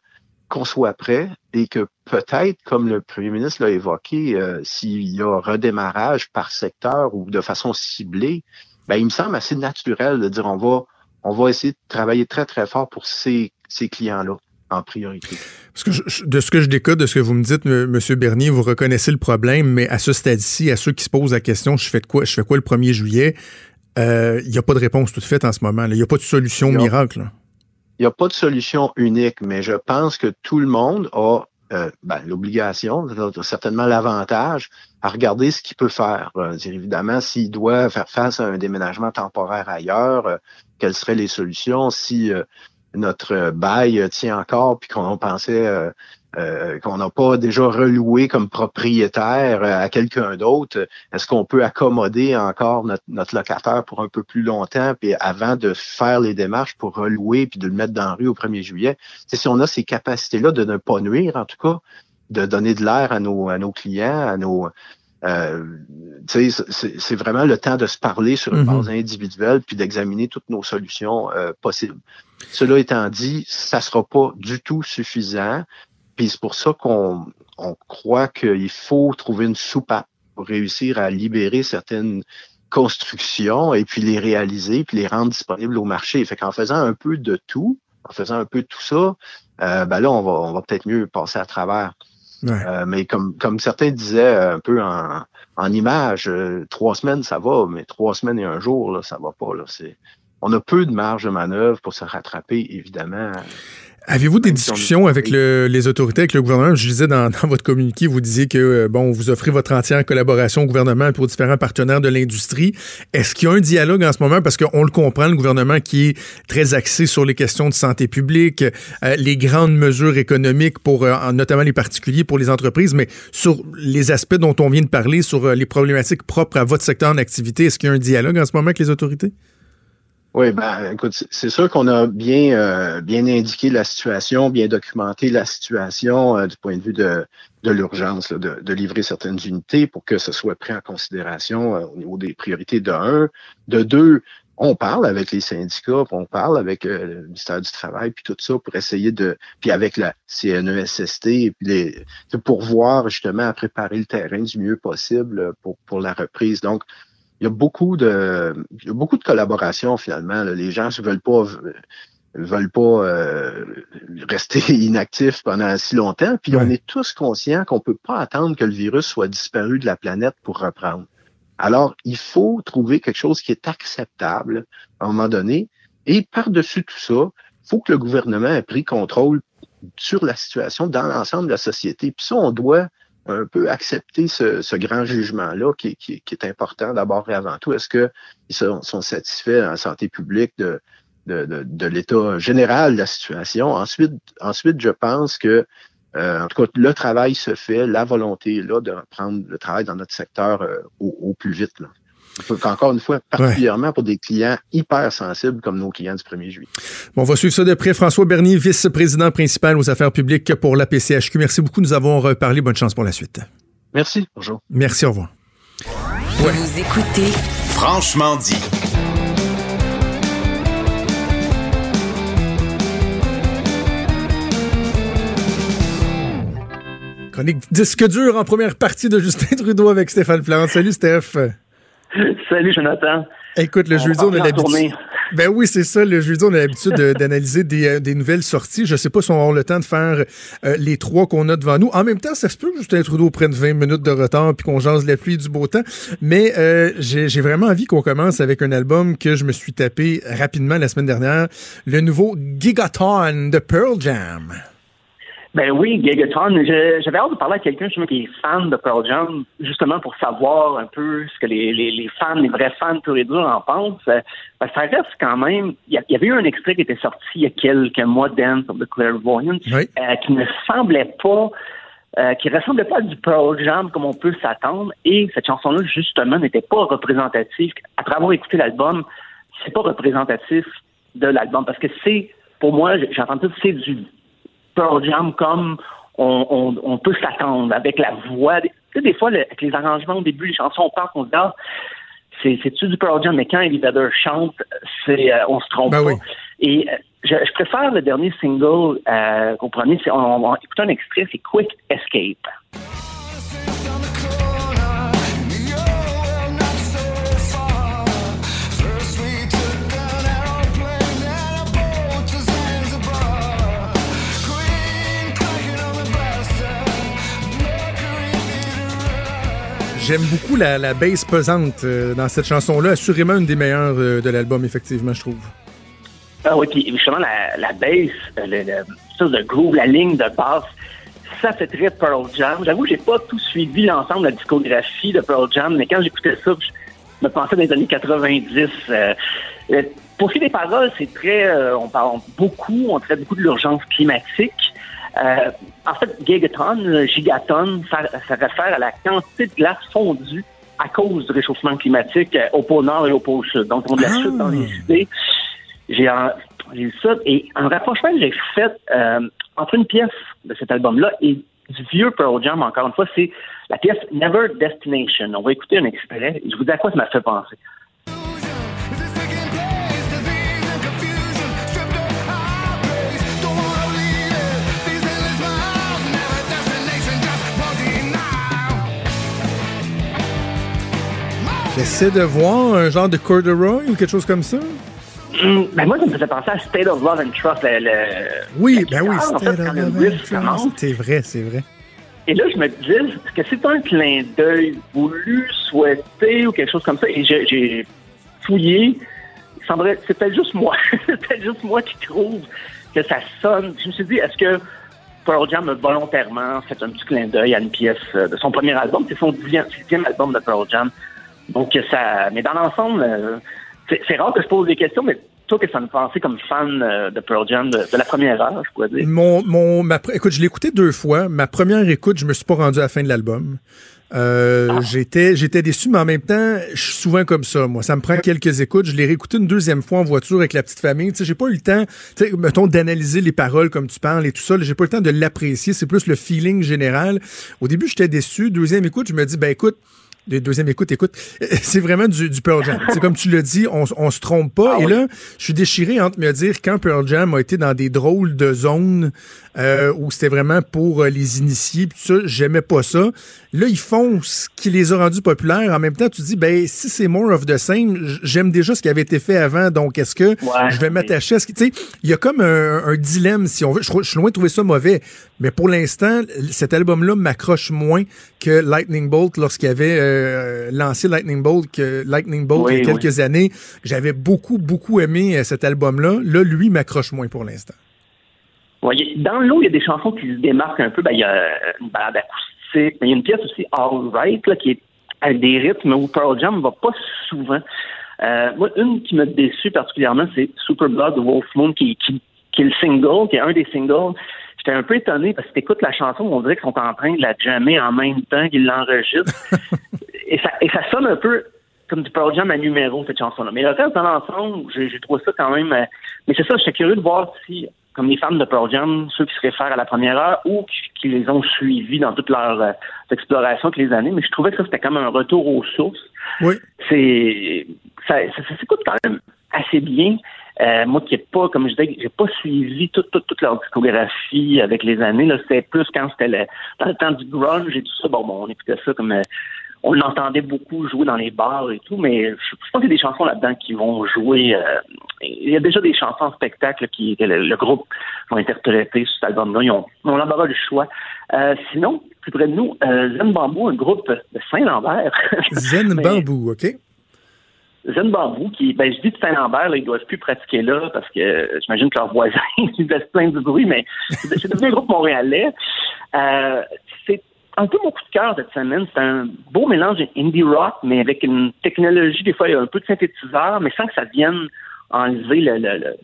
qu'on soit prêt et que peut-être, comme le premier ministre l'a évoqué, euh, s'il y a redémarrage par secteur ou de façon ciblée, ben, il me semble assez naturel de dire on va, on va essayer de travailler très, très fort pour ces, ces clients-là en priorité. Parce que je- de ce que je décode, de ce que vous me dites, M. Bernier, vous reconnaissez le problème, mais à ce stade-ci, à ceux qui se posent la question, je fais de quoi, je fais quoi le 1er juillet, euh, il n'y a pas de réponse toute faite en ce moment. Il n'y a pas de solution miracle. Il n'y a pas de solution unique, mais je pense que tout le monde a euh, ben, l'obligation, certainement l'avantage, à regarder ce qu'il peut faire. Euh, évidemment, s'il doit faire face à un déménagement temporaire ailleurs, euh, quelles seraient les solutions? Si euh, notre bail tient encore puis qu'on pensait euh, qu'on n'a pas déjà reloué comme propriétaire euh, à quelqu'un d'autre, est-ce qu'on peut accommoder encore notre, notre, locataire pour un peu plus longtemps, puis avant de faire les démarches pour relouer puis de le mettre dans la rue au 1er juillet? C'est si on a ces capacités-là de ne pas nuire, en tout cas, de donner de l'air à nos, à nos clients, à nos euh, c'est vraiment le temps de se parler sur une mm-hmm. base individuelle puis d'examiner toutes nos solutions euh, possibles. Cela étant dit, ça sera pas du tout suffisant. Puis c'est pour ça qu'on on croit qu'il faut trouver une soupape pour réussir à libérer certaines constructions et puis les réaliser puis les rendre disponibles au marché. Fait qu'en faisant un peu de tout, en faisant un peu de tout ça, euh, ben là, on va, on va peut-être mieux passer à travers. Euh, mais comme, comme certains disaient un peu en, en image, euh, trois semaines, ça va, mais trois semaines et un jour, là, ça va pas. Là. On a peu de marge de manœuvre pour se rattraper, évidemment. Avez-vous des discussions avec les autorités, avec le gouvernement? Je disais dans, votre communiqué, vous disiez que euh, bon, vous offrez votre entière collaboration au gouvernement pour différents partenaires de l'industrie. Est-ce qu'il y a un dialogue en ce moment? Parce qu'on le comprend, le gouvernement qui est très axé sur les questions de santé publique, euh, les grandes mesures économiques pour euh, notamment les particuliers, pour les entreprises, mais sur les aspects dont on vient de parler, sur les problématiques propres à votre secteur d'activité, est-ce qu'il y a un dialogue en ce moment avec les autorités? Oui, ben écoute, c'est sûr qu'on a bien euh, bien indiqué la situation, bien documenté la situation euh, du point de vue de, l'urgence, de, livrer certaines unités pour que ce soit pris en considération euh, au niveau des priorités de un. De deux, on parle avec les syndicats, on parle avec le ministère du Travail, puis tout ça pour essayer de, puis avec la CNESST, puis les, pour voir justement à préparer le terrain du mieux possible pour, pour la reprise. Donc, il y a beaucoup de, il y a beaucoup de collaboration finalement. Les gens ne veulent pas veulent pas euh, rester inactifs pendant si longtemps. Puis on est tous conscients qu'on peut pas attendre que le virus soit disparu de la planète pour reprendre. Alors, il faut trouver quelque chose qui est acceptable à un moment donné. Et par-dessus tout ça, il faut que le gouvernement ait pris contrôle sur la situation dans l'ensemble de la société. Puis ça, on doit un peu accepter ce, grand jugement-là qui, est important d'abord et avant tout. Est-ce qu'ils sont, sont, satisfaits en santé publique de, de, l'état général de la situation? Ensuite, ensuite je pense que, euh, en tout cas, le travail se fait, la volonté là de prendre le travail dans notre secteur euh, au, plus vite. Là. Encore une fois, particulièrement pour des clients hyper sensibles comme nos clients du 1er juillet. Bon, on va suivre ça de près. François Bernier, vice-président principal aux affaires publiques pour la PCHQ. Merci beaucoup. Nous avons reparlé. Bonne chance pour la suite. Merci. Bonjour. Merci. Au revoir. Vous écoutez Franchement dit. Chronique disque dur en première partie de Justin Trudeau avec Stéphane Plante. Salut Steph. Salut, Jonathan. Écoute, le jeudi, on a l'habitude. Ben oui, c'est ça. Le jeudi, on a l'habitude d'analyser des, euh, des, nouvelles sorties. Je sais pas si on aura le temps de faire euh, les trois qu'on a devant nous. En même temps, ça se peut que Justin Trudeau prenne 20 minutes de retard puis qu'on jase la pluie du beau temps. Mais euh, j'ai vraiment envie qu'on commence avec un album que je me suis tapé rapidement la semaine dernière. Le nouveau Gigaton de Pearl Jam. Ben oui, Gigaton. J'avais hâte de parler à quelqu'un qui est fan de Pearl Jam, justement pour savoir un peu ce que les, les, les fans, les vrais fans pur et dur en pensent. Euh, ben, ça reste quand même. Il y, avait eu un extrait qui était sorti il y a quelques mois, Dance of the Clairvoyant, euh, qui ne semblait pas. Euh, qui ressemblait pas à du Pearl Jam comme on peut s'attendre. Et cette chanson-là, justement, n'était pas représentative. Après avoir écouté l'album, c'est pas représentatif de l'album parce que c'est, pour moi, j'ai entendu c'est du Pearl Jam comme on, peut s'attendre avec la voix. Tu sais, des fois, avec les arrangements au début, les chansons, on part, on se dit, ah, c'est-tu du Pearl Jam? Mais quand Eddie Vedder chante, c'est, euh, on se trompe ben pas. Et euh, je, préfère le dernier single, euh, comprenez, on, on, on écoute un extrait, c'est Quick Escape. J'aime beaucoup la, la pesante euh, dans cette chanson-là. Assurément une des meilleures euh, de l'album, effectivement, je trouve. Ah oui, puis justement, la, la bass, euh, le, le groove, la ligne de basse, ça fait très Pearl Jam. J'avoue, j'ai pas tout suivi l'ensemble de la discographie de Pearl Jam, mais quand j'écoutais ça, je me pensais dans les années 90. pour ce qui est des paroles, c'est très, on parle beaucoup, on traite beaucoup de l'urgence climatique. Euh, en fait, gigaton, euh, gigaton, ça, ça réfère à la quantité de glace fondue à cause du réchauffement climatique euh, au pôle Nord et au pôle Sud. Donc, on de la Ah. chute dans les idées. J'ai eu ça. Et un rapprochement que j'ai fait euh, entre une pièce de cet album-là et du vieux Pearl Jam, encore une fois, c'est la pièce Never Destination. On va écouter un extrait. Je vous dis à quoi ça m'a fait penser. J'essaie de voir un genre de corduroy ou quelque chose comme ça. Hum, ben moi, ça me faisait penser à State of Love and Trust. Le, le- Oui, ben oui, fait. C'est vrai, c'est vrai. Et là, je me disais, est-ce que c'est un clin d'œil voulu, souhaité ou quelque chose comme ça? Et j'ai- fouillé. C'est peut-être juste moi. c'est peut-être juste moi qui trouve que ça sonne. Je me suis dit, est-ce que Pearl Jam a volontairement fait un petit clin d'œil à une pièce euh, de son premier album? C'est son dixième album de Pearl Jam. Donc, ça. Mais dans l'ensemble, euh, c'est rare que je pose des questions, mais toi, que ça me pensait comme fan euh, de Pearl Jam de, de la première heure, je pourrais dire? Mon, mon, ma, écoute, je l'ai écouté deux fois. Ma première écoute, je me suis pas rendu à la fin de l'album. Euh, J'étais, j'étais déçu, mais en même temps, je suis souvent comme ça. Moi, ça me prend quelques écoutes. Je l'ai réécouté une deuxième fois en voiture avec la petite famille. Tu sais, j'ai pas eu le temps, tu sais, mettons, d'analyser les paroles comme tu parles et tout ça. J'ai pas eu le temps de l'apprécier. C'est plus le feeling général. Au début, j'étais déçu. Deuxième écoute, je me dis, ben écoute. De- Deuxième écoute, écoute, c'est vraiment du, du Pearl Jam. C'est comme tu l'as dit, on, on se trompe pas. Ah et oui. là, je suis déchiré entre me dire quand Pearl Jam a été dans des drôles de zones euh, où c'était vraiment pour euh, les initiés, pis tout ça, j'aimais pas ça. Là, ils font ce qui les a rendus populaires. En même temps, tu dis, ben si c'est more of the same, j'aime déjà ce qui avait été fait avant. Donc, est-ce que Ouais. je vais m'attacher à ce qui, tu sais, il y a comme un, un dilemme si on veut. Je, suis loin de trouver ça mauvais, mais pour l'instant, cet album-là m'accroche moins que Lightning Bolt lorsqu'il avait euh, lancé Lightning Bolt, que Lightning Bolt il y a Oui, quelques années. J'avais beaucoup, beaucoup aimé euh, cet album-là. Là, lui m'accroche moins pour l'instant. A- dans l'eau, il y a des chansons qui se démarquent un peu. Ben, il y a euh, une balade acoustique, mais il y a une pièce aussi All Right là, qui est avec des rythmes où Pearl Jam va pas souvent. Euh, moi, une qui m'a déçu particulièrement, c'est Super Blood de Wolf Moon, qui, qui, qui est le single, qui est un des singles. J'étais un peu étonné parce que t'écoutes la chanson, on dirait qu'ils sont en train de la jammer en même temps qu'ils l'enregistrent. et, ça, et ça sonne un peu comme du Pearl Jam à numéro, cette chanson-là. Mais le reste, dans l'ensemble, j'ai j'ai trouvé ça quand même... euh, mais c'est ça, j'étais curieux de voir si, comme les fans de Pearl Jam, ceux qui se réfèrent à la première heure ou qui, qui les ont suivis dans toute leur euh, exploration avec les années, mais je trouvais que ça, c'était comme un retour aux sources. Oui. C'est... Ça, ça, ça s'écoute quand même assez bien. Euh, moi qui n'ai pas, comme je disais, j'ai pas suivi toute, toute, toute leur discographie avec les années. Là, c'était plus quand c'était le, dans le temps du grunge et tout ça. Bon, bon on écoutait ça comme euh, on l'entendait beaucoup jouer dans les bars et tout, mais je, je pense qu'il y a des chansons là-dedans qui vont jouer. euh, il y a déjà des chansons en spectacle qui que le, le groupe vont interpréter sur cet album-là. Ils ont, ont l'embarras du choix. Euh, sinon, plus près de nous, euh, Zen Bambou, un groupe de Saint-Lambert. Zen Mais- Bambou, OK? Zen Bambou, qui, ben, je dis de Saint-Lambert, là, ils doivent plus pratiquer là parce que j'imagine que leurs voisins, ils laissent plein de bruit, mais c'est devenu un groupe montréalais. Euh, un peu mon coup de cœur cette semaine. C'est un beau mélange indie rock, mais avec une technologie, des fois, il y a un peu de synthétiseur, mais sans que ça vienne enlever le, le, le,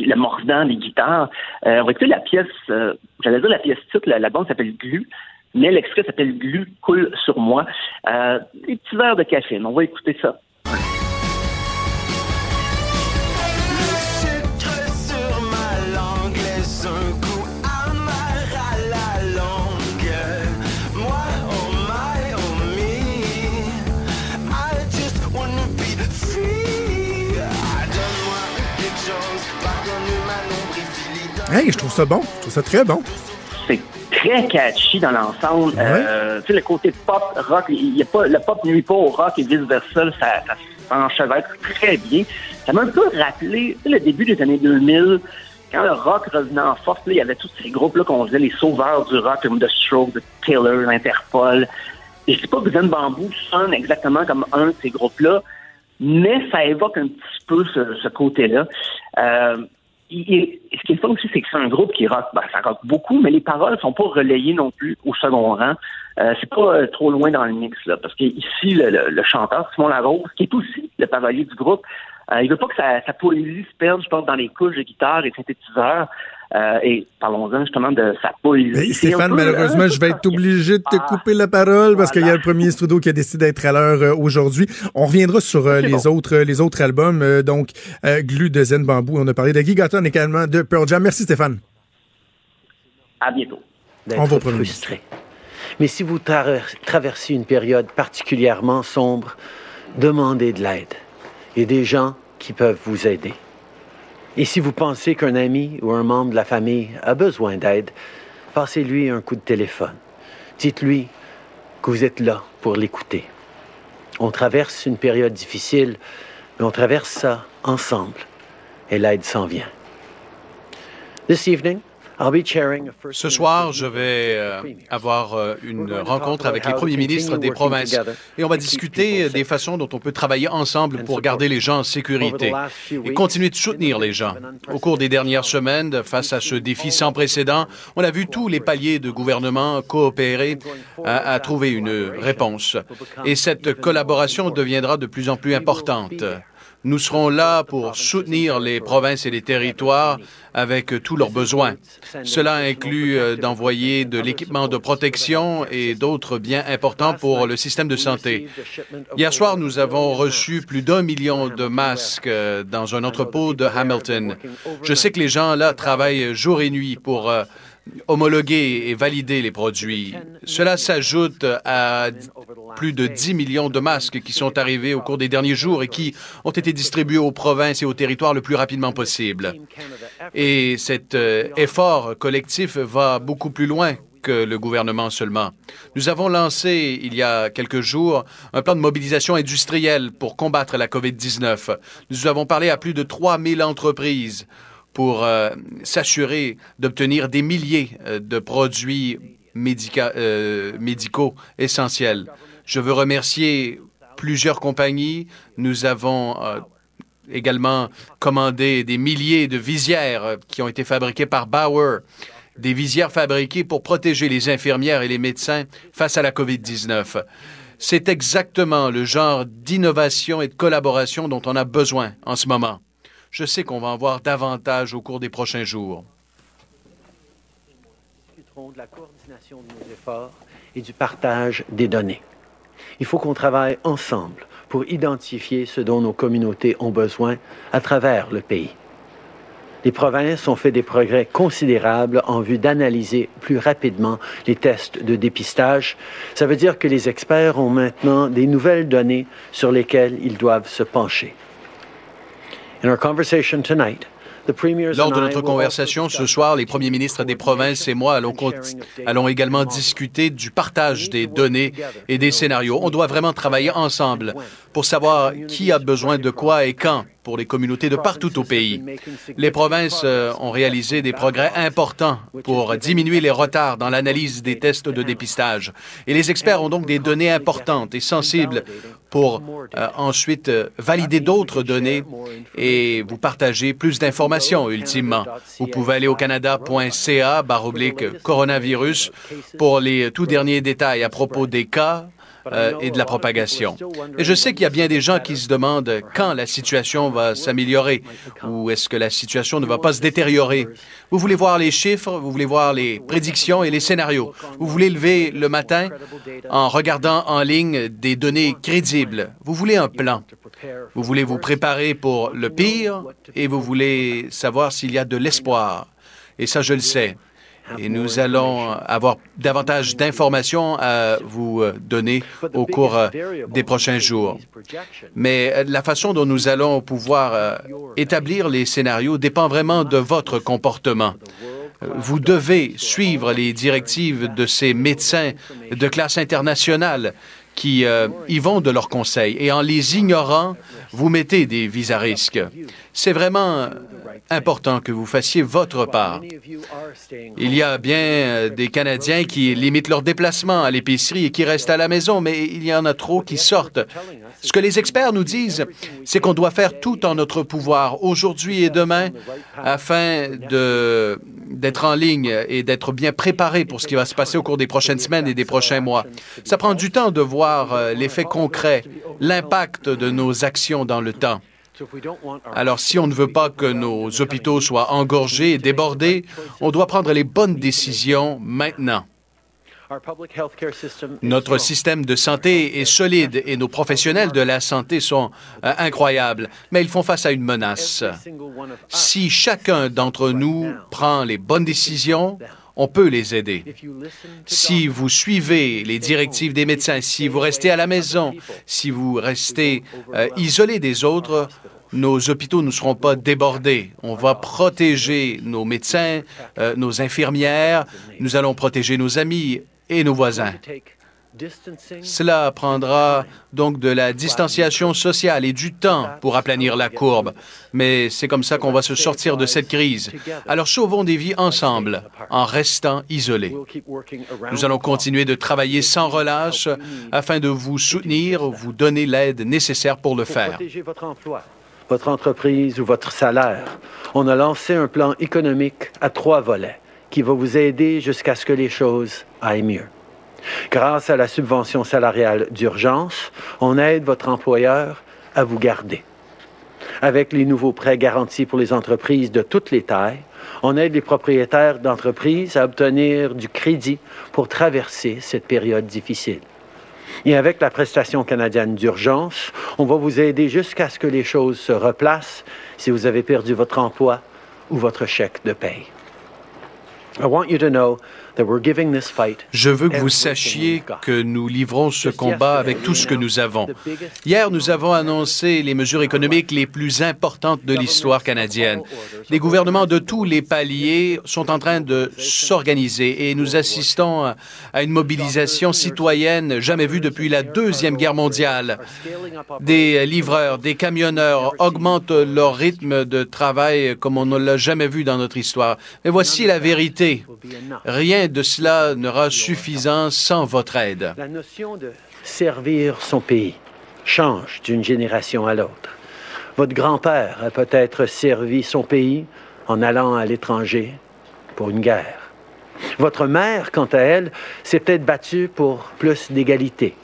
le mordant des guitares. Euh, on va écouter la pièce, euh, j'allais dire la pièce titre, la, bande s'appelle Glu, mais l'extrait s'appelle Glu coule sur moi. Euh, des petits verres de café. On va écouter ça. Hey, je trouve ça bon. Je trouve ça très bon. c'est très catchy dans l'ensemble. Euh, tu sais, le côté pop, rock, y a pas, le pop nuit pas au rock et vice-versa, ça, ça s'enchevêtre très bien. Ça m'a un peu rappelé tu sais, le début des années 2000, quand le rock revenait en force, il y avait tous ces groupes-là qu'on disait les sauveurs du rock, comme The Strokes, The Killers, Interpol. Et je dis pas que Zen Bamboo sonne exactement comme un de ces groupes-là, mais ça évoque un petit peu ce, ce côté-là. Euh, il- ce qui est aussi, c'est que c'est un groupe qui rock, ben, ça rock beaucoup, mais les paroles sont pas relayées non plus au second rang. Euh, c'est pas euh, trop loin dans le mix, là, parce que ici, le, le- le chanteur, Simon Larose, qui est aussi le parolier du groupe, euh, il veut pas que sa, sa poésie se perde, je pense, dans les couches de guitare et synthétiseurs. Euh, et parlons-en justement de sa poésie. Stéphane, peu, malheureusement, euh, je vais être obligé de te Ah. couper la parole parce qu'il y a le premier Trudeau qui a décidé d'être à l'heure euh, aujourd'hui. On reviendra sur euh, les bon. autres les autres albums. donc, euh, Glu de Zen Bamboo. On a parlé de Gigaton également de Pearl Jam. Merci Stéphane. À bientôt. On va frustré. Mais si vous tra- traversez une période particulièrement sombre, demandez de l'aide. A des gens qui peuvent vous aider. Et si vous pensez qu'un ami ou un membre de la famille a besoin d'aide, passez-lui un coup de téléphone. Dites-lui que vous êtes là pour l'écouter. On traverse une période difficile, mais on traverse ça ensemble. Et l'aide s'en vient. Ce soir, je vais euh, avoir euh, une rencontre avec les premiers ministres des provinces et on va discuter des façons dont on peut travailler ensemble pour garder les gens en sécurité et continuer de soutenir les gens. Au cours des dernières semaines, face à ce défi sans précédent, on a vu tous les paliers de gouvernement coopérer à trouver une réponse. Et cette collaboration deviendra de plus en plus importante. Nous serons là pour soutenir les provinces et les territoires avec tous leurs besoins. Cela inclut euh, d'envoyer de l'équipement de protection et d'autres biens importants pour le système de santé. Hier soir, nous avons reçu plus d'un million de masques euh, dans un entrepôt de Hamilton. Je sais que les gens là travaillent jour et nuit pour euh, homologuer et valider les produits. Cela s'ajoute à plus de 10 millions de masques qui sont arrivés au cours des derniers jours et qui ont été distribués aux provinces et aux territoires le plus rapidement possible. Et cet euh, effort collectif va beaucoup plus loin que le gouvernement seulement. Nous avons lancé, il y a quelques jours, un plan de mobilisation industrielle pour combattre la COVID-19. Nous avons parlé à plus de 3000 entreprises pour euh, s'assurer d'obtenir des milliers euh, de produits euh, médicaux essentiels. Je veux remercier plusieurs compagnies. Nous avons également commandé des milliers de visières qui ont été fabriquées par Bauer, des visières fabriquées pour protéger les infirmières et les médecins face à la COVID-19. C'est exactement le genre d'innovation et de collaboration dont on a besoin en ce moment. Je sais qu'on va en voir davantage au cours des prochains jours. discuterons de la coordination de nos efforts et du partage des données. Il faut qu'on travaille ensemble pour identifier ce dont nos communautés ont besoin à travers le pays. Les provinces ont fait des progrès considérables en vue d'analyser plus rapidement les tests de dépistage. Ça veut dire que les experts ont maintenant des nouvelles données sur lesquelles ils doivent se pencher. In our conversation tonight, the premiers Lors de notre conversation ce soir, les premiers ministres des provinces et moi allons également discuter du partage des données et des scénarios. On doit vraiment travailler ensemble pour savoir qui a besoin de quoi et quand pour les communautés de partout au pays. Les provinces euh, ont réalisé des progrès importants pour diminuer les retards dans l'analyse des tests de dépistage. Et les experts ont donc des données importantes et sensibles pour euh, ensuite euh, valider d'autres données et vous partager plus d'informations ultimement. Vous pouvez aller au canada.ca barre oblique coronavirus pour les tout derniers détails à propos des cas euh, et de la propagation. Et je sais qu'il y a bien des gens qui se demandent quand la situation va s'améliorer ou est-ce que la situation ne va pas se détériorer. Vous voulez voir les chiffres, vous voulez voir les prédictions et les scénarios. Vous voulez lever le matin en regardant en ligne des données crédibles. Vous voulez un plan. Vous voulez vous préparer pour le pire et vous voulez savoir s'il y a de l'espoir. Et ça, je le sais. Et nous allons avoir davantage d'informations à vous euh, donner au cours euh, des prochains jours. Mais euh, la façon dont nous allons pouvoir établir les scénarios dépend vraiment de votre comportement. Vous devez suivre les directives de ces médecins de classe internationale qui y vont de leurs conseils. Et en les ignorant, vous mettez des vis à risque. C'est vraiment euh, important que vous fassiez votre part. Il y a bien euh, des Canadiens qui limitent leurs déplacements à l'épicerie et qui restent à la maison, mais il y en a trop qui sortent. Ce que les experts nous disent, c'est qu'on doit faire tout en notre pouvoir, aujourd'hui et demain, afin d'être en ligne et d'être bien préparé pour ce qui va se passer au cours des prochaines semaines et des prochains mois. Ça prend du temps de voir euh, l'effet concret, l'impact de nos actions dans le temps. Alors, si on ne veut pas que nos hôpitaux soient engorgés et débordés, on doit prendre les bonnes décisions maintenant. Notre système de santé est solide et nos professionnels de la santé sont euh, incroyables, mais ils font face à une menace. Si chacun d'entre nous prend les bonnes décisions, on peut les aider. Si vous suivez les directives des médecins, si vous restez à la maison, si vous restez euh, isolés des autres, nos hôpitaux ne seront pas débordés. On va protéger nos médecins, euh, nos infirmières, nous allons protéger nos amis et nos voisins. Cela prendra donc de la distanciation sociale et du temps pour aplanir la courbe, mais c'est comme ça qu'on va se sortir de cette crise. Alors sauvons des vies ensemble en restant isolés. Nous allons continuer de travailler sans relâche afin de vous soutenir, vous donner l'aide nécessaire pour le faire. votre emploi, votre entreprise ou votre salaire, on a lancé un plan économique à trois volets qui va vous aider jusqu'à ce que les choses aillent mieux. Grâce à la subvention salariale d'urgence, on aide votre employeur à vous garder. Avec les nouveaux prêts garantis pour les entreprises de toutes les tailles, on aide les propriétaires d'entreprises à obtenir du crédit pour traverser cette période difficile. Et avec la prestation canadienne d'urgence, on va vous aider jusqu'à ce que les choses se replacent si vous avez perdu votre emploi ou votre chèque de know Je veux que vous sachiez que nous livrons ce combat avec tout ce que nous avons. Hier, nous avons annoncé les mesures économiques les plus importantes de l'histoire canadienne. Les gouvernements de tous les paliers sont en train de s'organiser et nous assistons à- à une mobilisation citoyenne jamais vue depuis la Deuxième Guerre mondiale. Des livreurs, des camionneurs augmentent leur rythme de travail comme on ne l'a jamais vu dans notre histoire. Mais voici la vérité. Rien de cela n'aura suffisant sans votre aide. La notion de servir son pays change d'une génération à l'autre. Votre grand-père a peut-être servi son pays en allant à l'étranger pour une guerre. Votre mère, quant à elle, s'est peut-être battue pour plus d'égalité.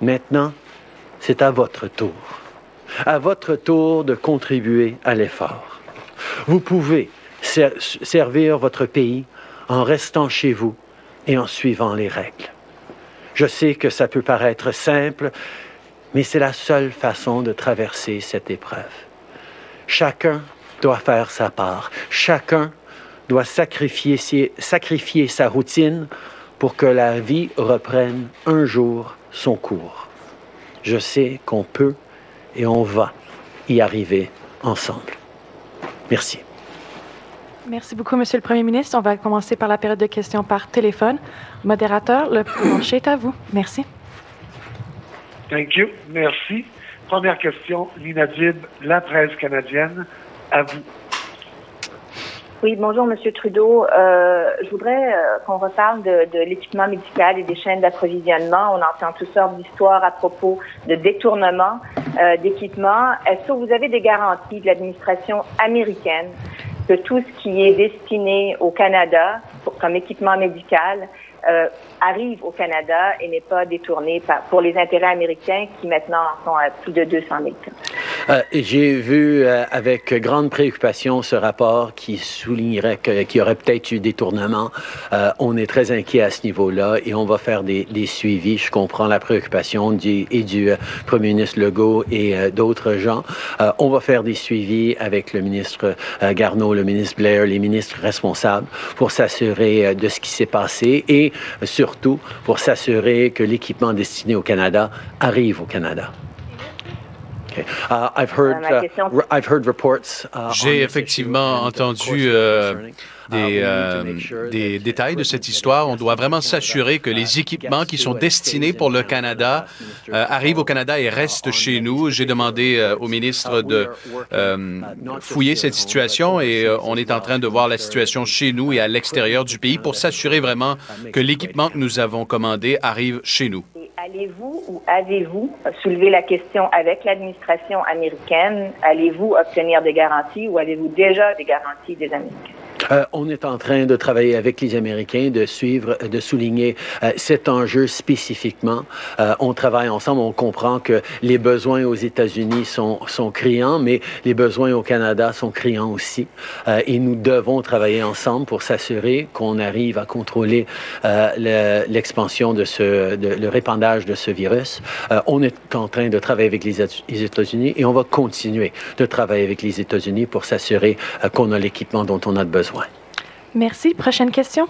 Maintenant, c'est à votre tour. À votre tour de contribuer à l'effort. Vous pouvez ser- servir votre pays en restant chez vous et en suivant les règles. Je sais que ça peut paraître simple, mais c'est la seule façon de traverser cette épreuve. Chacun doit faire sa part. Chacun doit sacrifier, sa routine pour que la vie reprenne un jour son cours. Je sais qu'on peut et on va y arriver ensemble. Merci. Merci beaucoup, Monsieur le Premier ministre. On va commencer par la période de questions par téléphone. Modérateur, le plancher est à vous. Merci. Thank you. Merci. Première question, Nina Dib, La Presse canadienne, à vous. Oui, bonjour, Monsieur Trudeau. Euh, je voudrais euh, qu'on reparle de, de l'équipement médical et des chaînes d'approvisionnement. On entend toutes sortes d'histoires à propos de détournement euh, d'équipements. Est-ce que vous avez des garanties de l'administration américaine que tout ce qui est destiné au Canada comme équipement médical euh, arrive au Canada et n'est pas détourné par- pour les intérêts américains qui maintenant en sont à plus de 200 000 tonnes? Euh, J'ai vu euh, avec grande préoccupation ce rapport qui soulignerait qu'il y aurait peut-être eu détournement. Euh, on est très inquiet à ce niveau-là et on va faire des, des suivis. Je comprends la préoccupation du, et du euh, premier ministre Legault et euh, d'autres gens. On va faire des suivis avec le ministre Garneau, le ministre Blair, les ministres responsables pour s'assurer de ce qui s'est passé et euh, surtout pour s'assurer que l'équipement destiné au Canada arrive au Canada. Okay. Uh, I've heard, ma uh, question- re- I've heard reports, uh, on J'ai effectivement entendu euh, des, euh, des détails de cette histoire. On doit vraiment s'assurer que les équipements qui sont destinés pour le Canada euh, arrivent au Canada et restent chez nous. J'ai demandé euh, au ministre de euh, fouiller cette situation et euh, on est en train de voir la situation chez nous et à l'extérieur du pays pour s'assurer vraiment que l'équipement que nous avons commandé arrive chez nous. Allez-vous ou avez-vous soulevé la question avec l'administration américaine? Allez-vous obtenir des garanties ou avez-vous déjà des garanties des Américains? Euh, on est en train de travailler avec les Américains, de suivre, de souligner euh, cet enjeu spécifiquement. Euh, on travaille ensemble, on comprend que les besoins aux États-Unis sont, sont criants, mais les besoins au Canada sont criants aussi. Et nous devons travailler ensemble pour s'assurer qu'on arrive à contrôler euh, le- l'expansion de ce, de- le répandage de ce virus. On est en train de travailler avec les, États- les États-Unis et on va continuer de travailler avec les États-Unis pour s'assurer qu'on a l'équipement dont on a besoin. Merci. Prochaine question.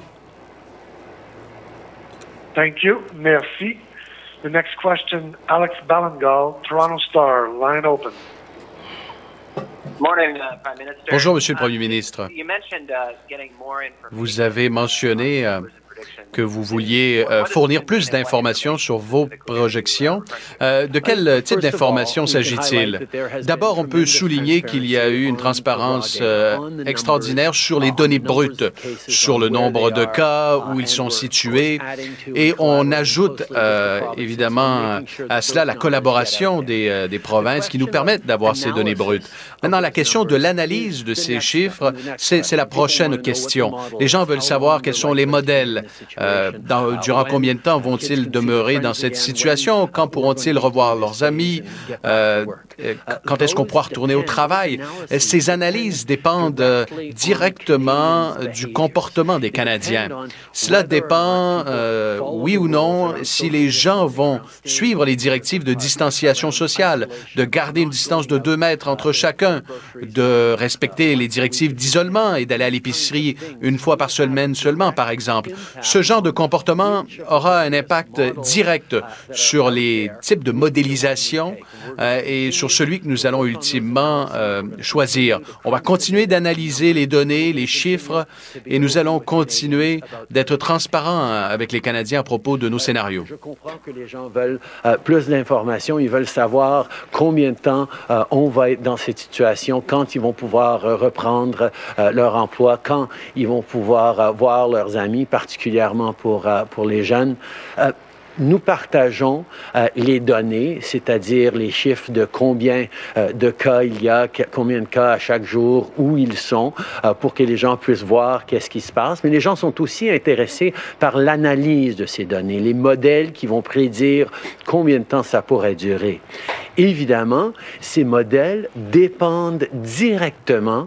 Thank you. Merci. The next question, Alex Ballingal, Toronto Star, line open. Morning, uh, Prime Minister. Bonjour, Monsieur le Premier ministre. You mentioned uh, getting more information. Vous avez mentionné euh, que vous vouliez euh, fournir plus d'informations sur vos projections. Euh, de quel type d'informations s'agit-il? D'abord, on peut souligner qu'il y a eu une transparence euh, extraordinaire sur les données brutes, sur le nombre de cas, où ils sont situés, et on ajoute évidemment à cela la collaboration des, des provinces qui nous permettent d'avoir ces données brutes. Maintenant, la question de l'analyse de ces chiffres, c'est la prochaine question. Les gens veulent savoir quels sont les modèles. Euh, dans- durant combien de temps vont-ils demeurer dans cette situation? Quand pourront-ils revoir leurs amis? Euh, euh, quand est-ce qu'on pourra retourner au travail? Ces analyses dépendent directement du comportement des Canadiens? Cela dépend, euh, oui ou non, si les gens vont suivre les directives de distanciation sociale, de garder une distance de deux mètres entre chacun, de respecter les directives d'isolement et d'aller à l'épicerie une fois par semaine seulement, par exemple. Ce genre de comportement aura un impact direct sur les types de modélisation euh, et sur celui que nous allons ultimement euh, choisir. On va continuer d'analyser les données, les chiffres, et nous allons continuer d'être transparents avec les Canadiens à propos de nos scénarios. Je comprends que les gens veulent euh, plus d'informations. Ils veulent savoir combien de temps on va être dans cette situation, quand ils vont pouvoir reprendre leur emploi, quand ils vont pouvoir voir leurs amis, particulièrement pour, euh, pour les jeunes. Euh, nous partageons euh, les données, c'est-à-dire les chiffres de combien de cas il y a, combien de cas à chaque jour, où ils sont, pour que les gens puissent voir qu'est-ce qui se passe. Mais les gens sont aussi intéressés par l'analyse de ces données, les modèles qui vont prédire combien de temps ça pourrait durer. Évidemment, ces modèles dépendent directement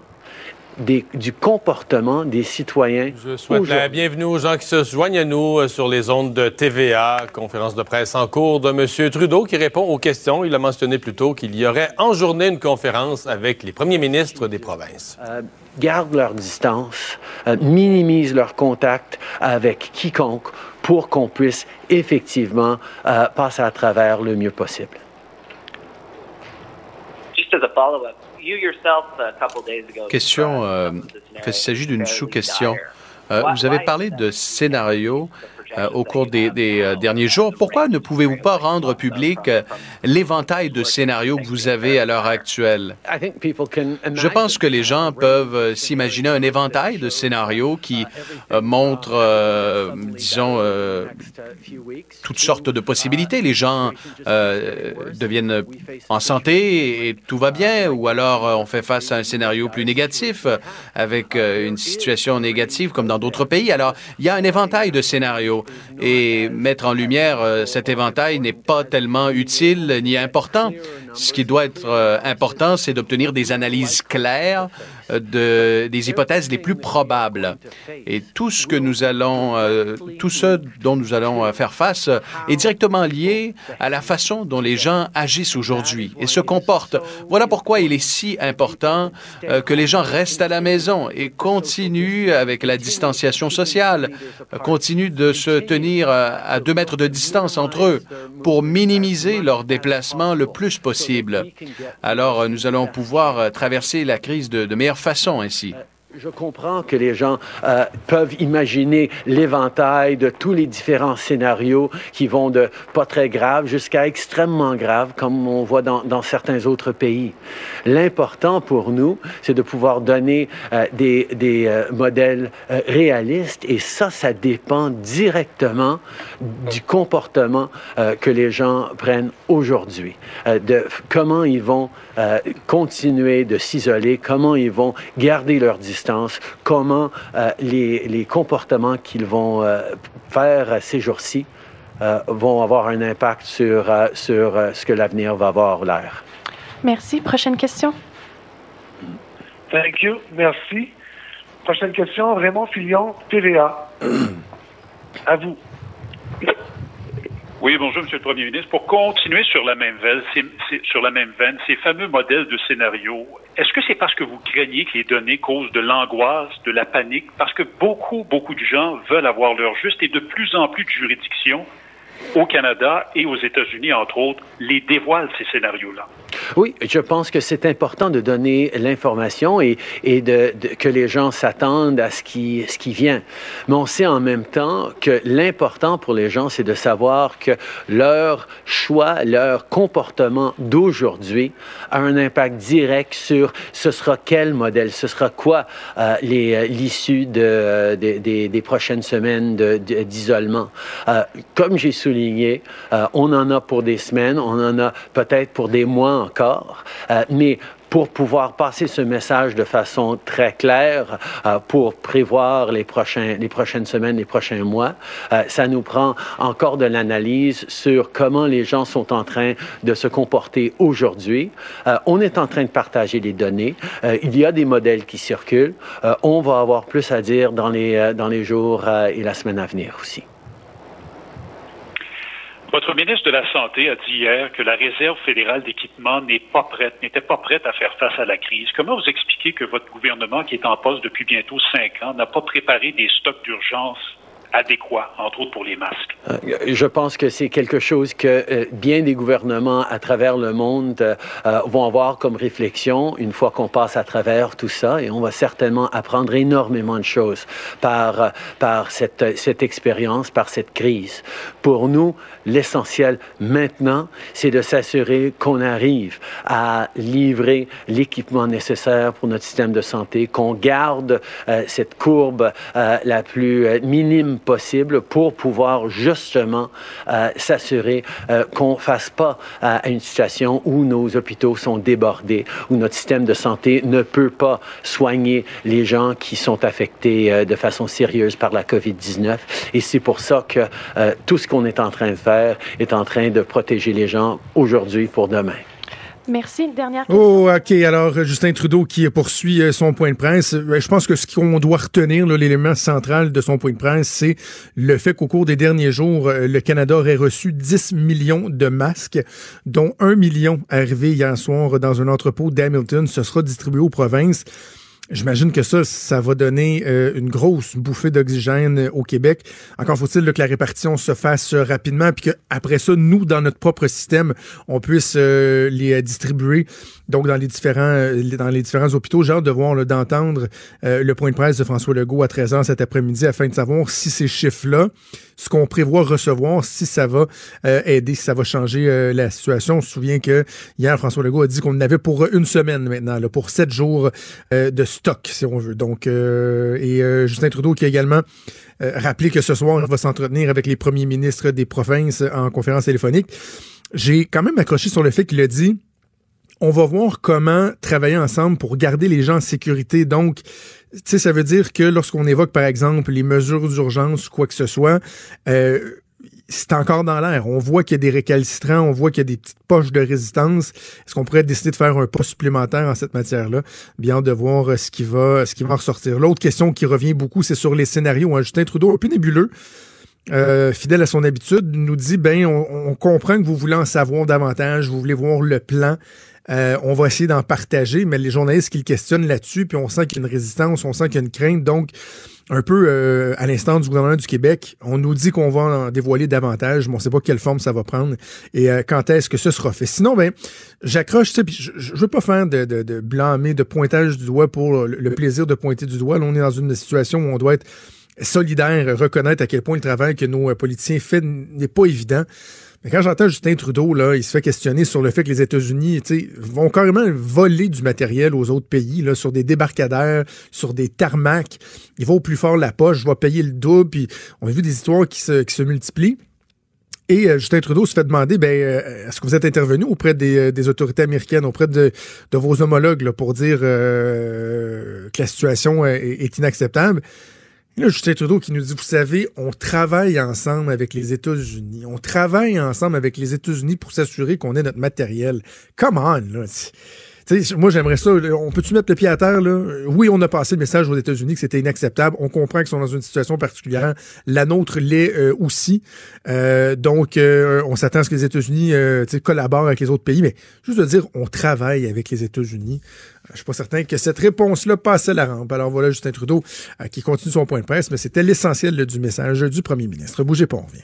des- du comportement des citoyens Je souhaite la bienvenue aux gens qui se joignent à nous euh, sur les ondes de TVA, conférence de presse en cours de M. Trudeau qui répond aux questions. Il a mentionné plus tôt qu'il y aurait en journée une conférence avec les premiers ministres des provinces. euh, gardent leur distance, euh, minimisent leur contact avec quiconque pour qu'on puisse effectivement euh, passer à travers le mieux possible. Just as a follow-up, you yourself a couple days ago. Question, euh, il s'agit d'une sous-question. Euh, vous avez parlé de scénarios euh, au cours des, euh, derniers jours. Pourquoi ne pouvez-vous pas rendre public euh, l'éventail de scénarios que vous avez à l'heure actuelle? Je pense que les gens peuvent s'imaginer un éventail de scénarios qui montrent, disons, toutes sortes de possibilités. Les gens deviennent en santé et tout va bien, ou alors on fait face à un scénario plus négatif avec une situation négative comme dans d'autres pays. Alors, il y a un éventail de scénarios et mettre en lumière euh, cet éventail n'est pas tellement utile ni important. Ce qui doit être euh, important, c'est d'obtenir des analyses claires de, des hypothèses les plus probables. Et tout ce que nous allons, euh, tout ce dont nous allons euh, faire face euh, est directement lié à la façon dont les gens agissent aujourd'hui et se comportent. Voilà pourquoi il est si important euh, que les gens restent à la maison et continuent avec la distanciation sociale, euh, continuent de se tenir euh, à deux mètres de distance entre eux pour minimiser leurs déplacements le plus possible. Alors, euh, nous allons pouvoir euh, traverser la crise de, de meilleure façon ainsi. Je comprends que les gens euh, peuvent imaginer l'éventail de tous les différents scénarios qui vont de pas très graves jusqu'à extrêmement graves, comme on voit dans, certains autres pays. L'important pour nous, c'est de pouvoir donner euh, des, euh, modèles réalistes et ça, ça dépend directement du comportement que les gens prennent aujourd'hui, de comment ils vont continuer de s'isoler, comment ils vont garder leur distance distance, comment euh, les, les comportements qu'ils vont euh, faire ces jours-ci euh, vont avoir un impact sur, euh, sur euh, ce que l'avenir va avoir l'air. Merci. Prochaine question. Thank you. Merci. Prochaine question, Raymond Fillon, TVA. à vous. Oui, bonjour, Monsieur le Premier ministre. Pour continuer sur la même veine, ces, fameux modèles de scénario, est-ce que c'est parce que vous craignez que les données causent de l'angoisse, de la panique, parce que beaucoup, beaucoup de gens veulent avoir leur juste et de plus en plus de juridictions au Canada et aux États-Unis, entre autres, les dévoilent ces scénarios-là? Oui, je pense que c'est important de donner l'information et, de, que les gens s'attendent à ce qui, vient. Mais on sait en même temps que l'important pour les gens, c'est de savoir que leur choix, leur comportement d'aujourd'hui a un impact direct sur ce sera quel modèle, ce sera quoi euh, euh, l'issue de- des- prochaines semaines d'isolement. Euh, comme j'ai souligné, euh, on en a pour des semaines, on en a peut-être pour des mois euh, mais pour pouvoir passer ce message de façon très claire, euh, pour prévoir les, prochains, les prochaines semaines, les prochains mois, euh, ça nous prend encore de l'analyse sur comment les gens sont en train de se comporter aujourd'hui. On est en train de partager les données. Il y a des modèles qui circulent. On va avoir plus à dire dans les, dans les jours et la semaine à venir aussi. Votre ministre de la Santé a dit hier que la Réserve fédérale d'équipement n'est pas prête, n'était pas prête à faire face à la crise. Comment vous expliquez que votre gouvernement, qui est en poste depuis bientôt cinq ans, n'a pas préparé des stocks d'urgence adéquats, entre autres pour les masques? Euh, Je pense que c'est quelque chose que euh, bien des gouvernements à travers le monde euh, euh, vont avoir comme réflexion une fois qu'on passe à travers tout ça et on va certainement apprendre énormément de choses par, euh, par cette, cette expérience, par cette crise. Pour nous, l'essentiel maintenant, c'est de s'assurer qu'on arrive à livrer l'équipement nécessaire pour notre système de santé, qu'on garde euh, cette courbe la plus minime possible pour pouvoir justement euh, s'assurer euh, qu'on ne fasse pas euh, une situation où nos hôpitaux sont débordés, où notre système de santé ne peut pas soigner les gens qui sont affectés de façon sérieuse par la COVID-19. Et c'est pour ça que tout ce qu'on est en train de faire est en train de protéger les gens aujourd'hui pour demain. Merci. Dernière question. Oh, OK. Alors, euh, Justin Trudeau qui poursuit euh, son point de presse. Euh, Je pense que ce qu'on doit retenir, l'élément central de son point de presse, c'est le fait qu'au cours des derniers jours, le Canada aurait reçu 10 millions de masques, dont 1 million arrivé hier soir dans un entrepôt d'Hamilton. Ce sera distribué aux provinces. J'imagine que ça, ça va donner euh, une grosse bouffée d'oxygène euh, au Québec. Encore faut-il que la répartition se fasse euh, rapidement, puis qu'après ça, nous, dans notre propre système, on puisse les distribuer donc dans les différents dans les différents hôpitaux. J'ai hâte de voir, d'entendre le point de presse de François Legault à 13h cet après-midi afin de savoir si ces chiffres-là, ce qu'on prévoit recevoir, si ça va aider, si ça va changer la situation. On se souvient que hier, François Legault a dit qu'on avait pour une semaine maintenant, là, pour sept jours de stock, si on veut. Donc, euh, et euh, Justin Trudeau qui a également euh, rappelé que ce soir, il va s'entretenir avec les premiers ministres des provinces en conférence téléphonique. J'ai quand même accroché sur le fait qu'il a dit on va voir comment travailler ensemble pour garder les gens en sécurité. Donc, tu sais, ça veut dire que lorsqu'on évoque, par exemple, les mesures d'urgence, quoi que ce soit, euh, c'est encore dans l'air. On voit qu'il y a des récalcitrants, on voit qu'il y a des petites poches de résistance. Est-ce qu'on pourrait décider de faire un pas supplémentaire en cette matière-là? Bien de voir euh, ce qui va, ce qui va ressortir. L'autre question qui revient beaucoup, c'est sur les scénarios. Hein. Justin Trudeau, un peu nébuleux. Euh, fidèle à son habitude, nous dit ben on, on comprend que vous voulez en savoir davantage, vous voulez voir le plan. Euh, on va essayer d'en partager, mais les journalistes qui le questionnent là-dessus, puis on sent qu'il y a une résistance, on sent qu'il y a une crainte. Donc, un peu euh, à l'instant du gouvernement du Québec, on nous dit qu'on va en dévoiler davantage, mais on ne sait pas quelle forme ça va prendre et euh, quand est-ce que ce sera fait. Sinon, ben, j'accroche, tu je, je veux pas faire de, de, de blâmer, de pointage du doigt pour le, le plaisir de pointer du doigt. Là, on est dans une situation où on doit être solidaire, reconnaître à quel point le travail que nos euh, politiciens font n'est pas évident. Quand j'entends Justin Trudeau, là, il se fait questionner sur le fait que les États-Unis vont carrément voler du matériel aux autres pays, là, sur des débarcadères, sur des tarmacs. Il va au plus fort la poche, je vais payer le double, on a vu des histoires qui se, multiplient. Et euh, Justin Trudeau se fait demander, ben, euh, est-ce que vous êtes intervenu auprès des, euh, autorités américaines, auprès de, vos homologues, pour dire que la situation est inacceptable? Là, Justin Trudeau qui nous dit, vous savez, on travaille ensemble avec les États-Unis. On travaille ensemble avec les États-Unis pour s'assurer qu'on ait notre matériel. Come on, là. Moi, j'aimerais ça. On peut-tu mettre le pied à terre, là? Oui, on a passé le message aux États-Unis que c'était inacceptable. On comprend qu'ils sont dans une situation particulière. La nôtre l'est euh, aussi. Euh, donc, euh, on s'attend à ce que les États-Unis euh, collaborent avec les autres pays. Mais juste de dire, on travaille avec les États-Unis. Euh, Je suis pas certain que cette réponse-là passait la rampe. Alors voilà Justin Trudeau euh, qui continue son point de presse, mais c'était l'essentiel du message du premier ministre. Bougez pas, on revient.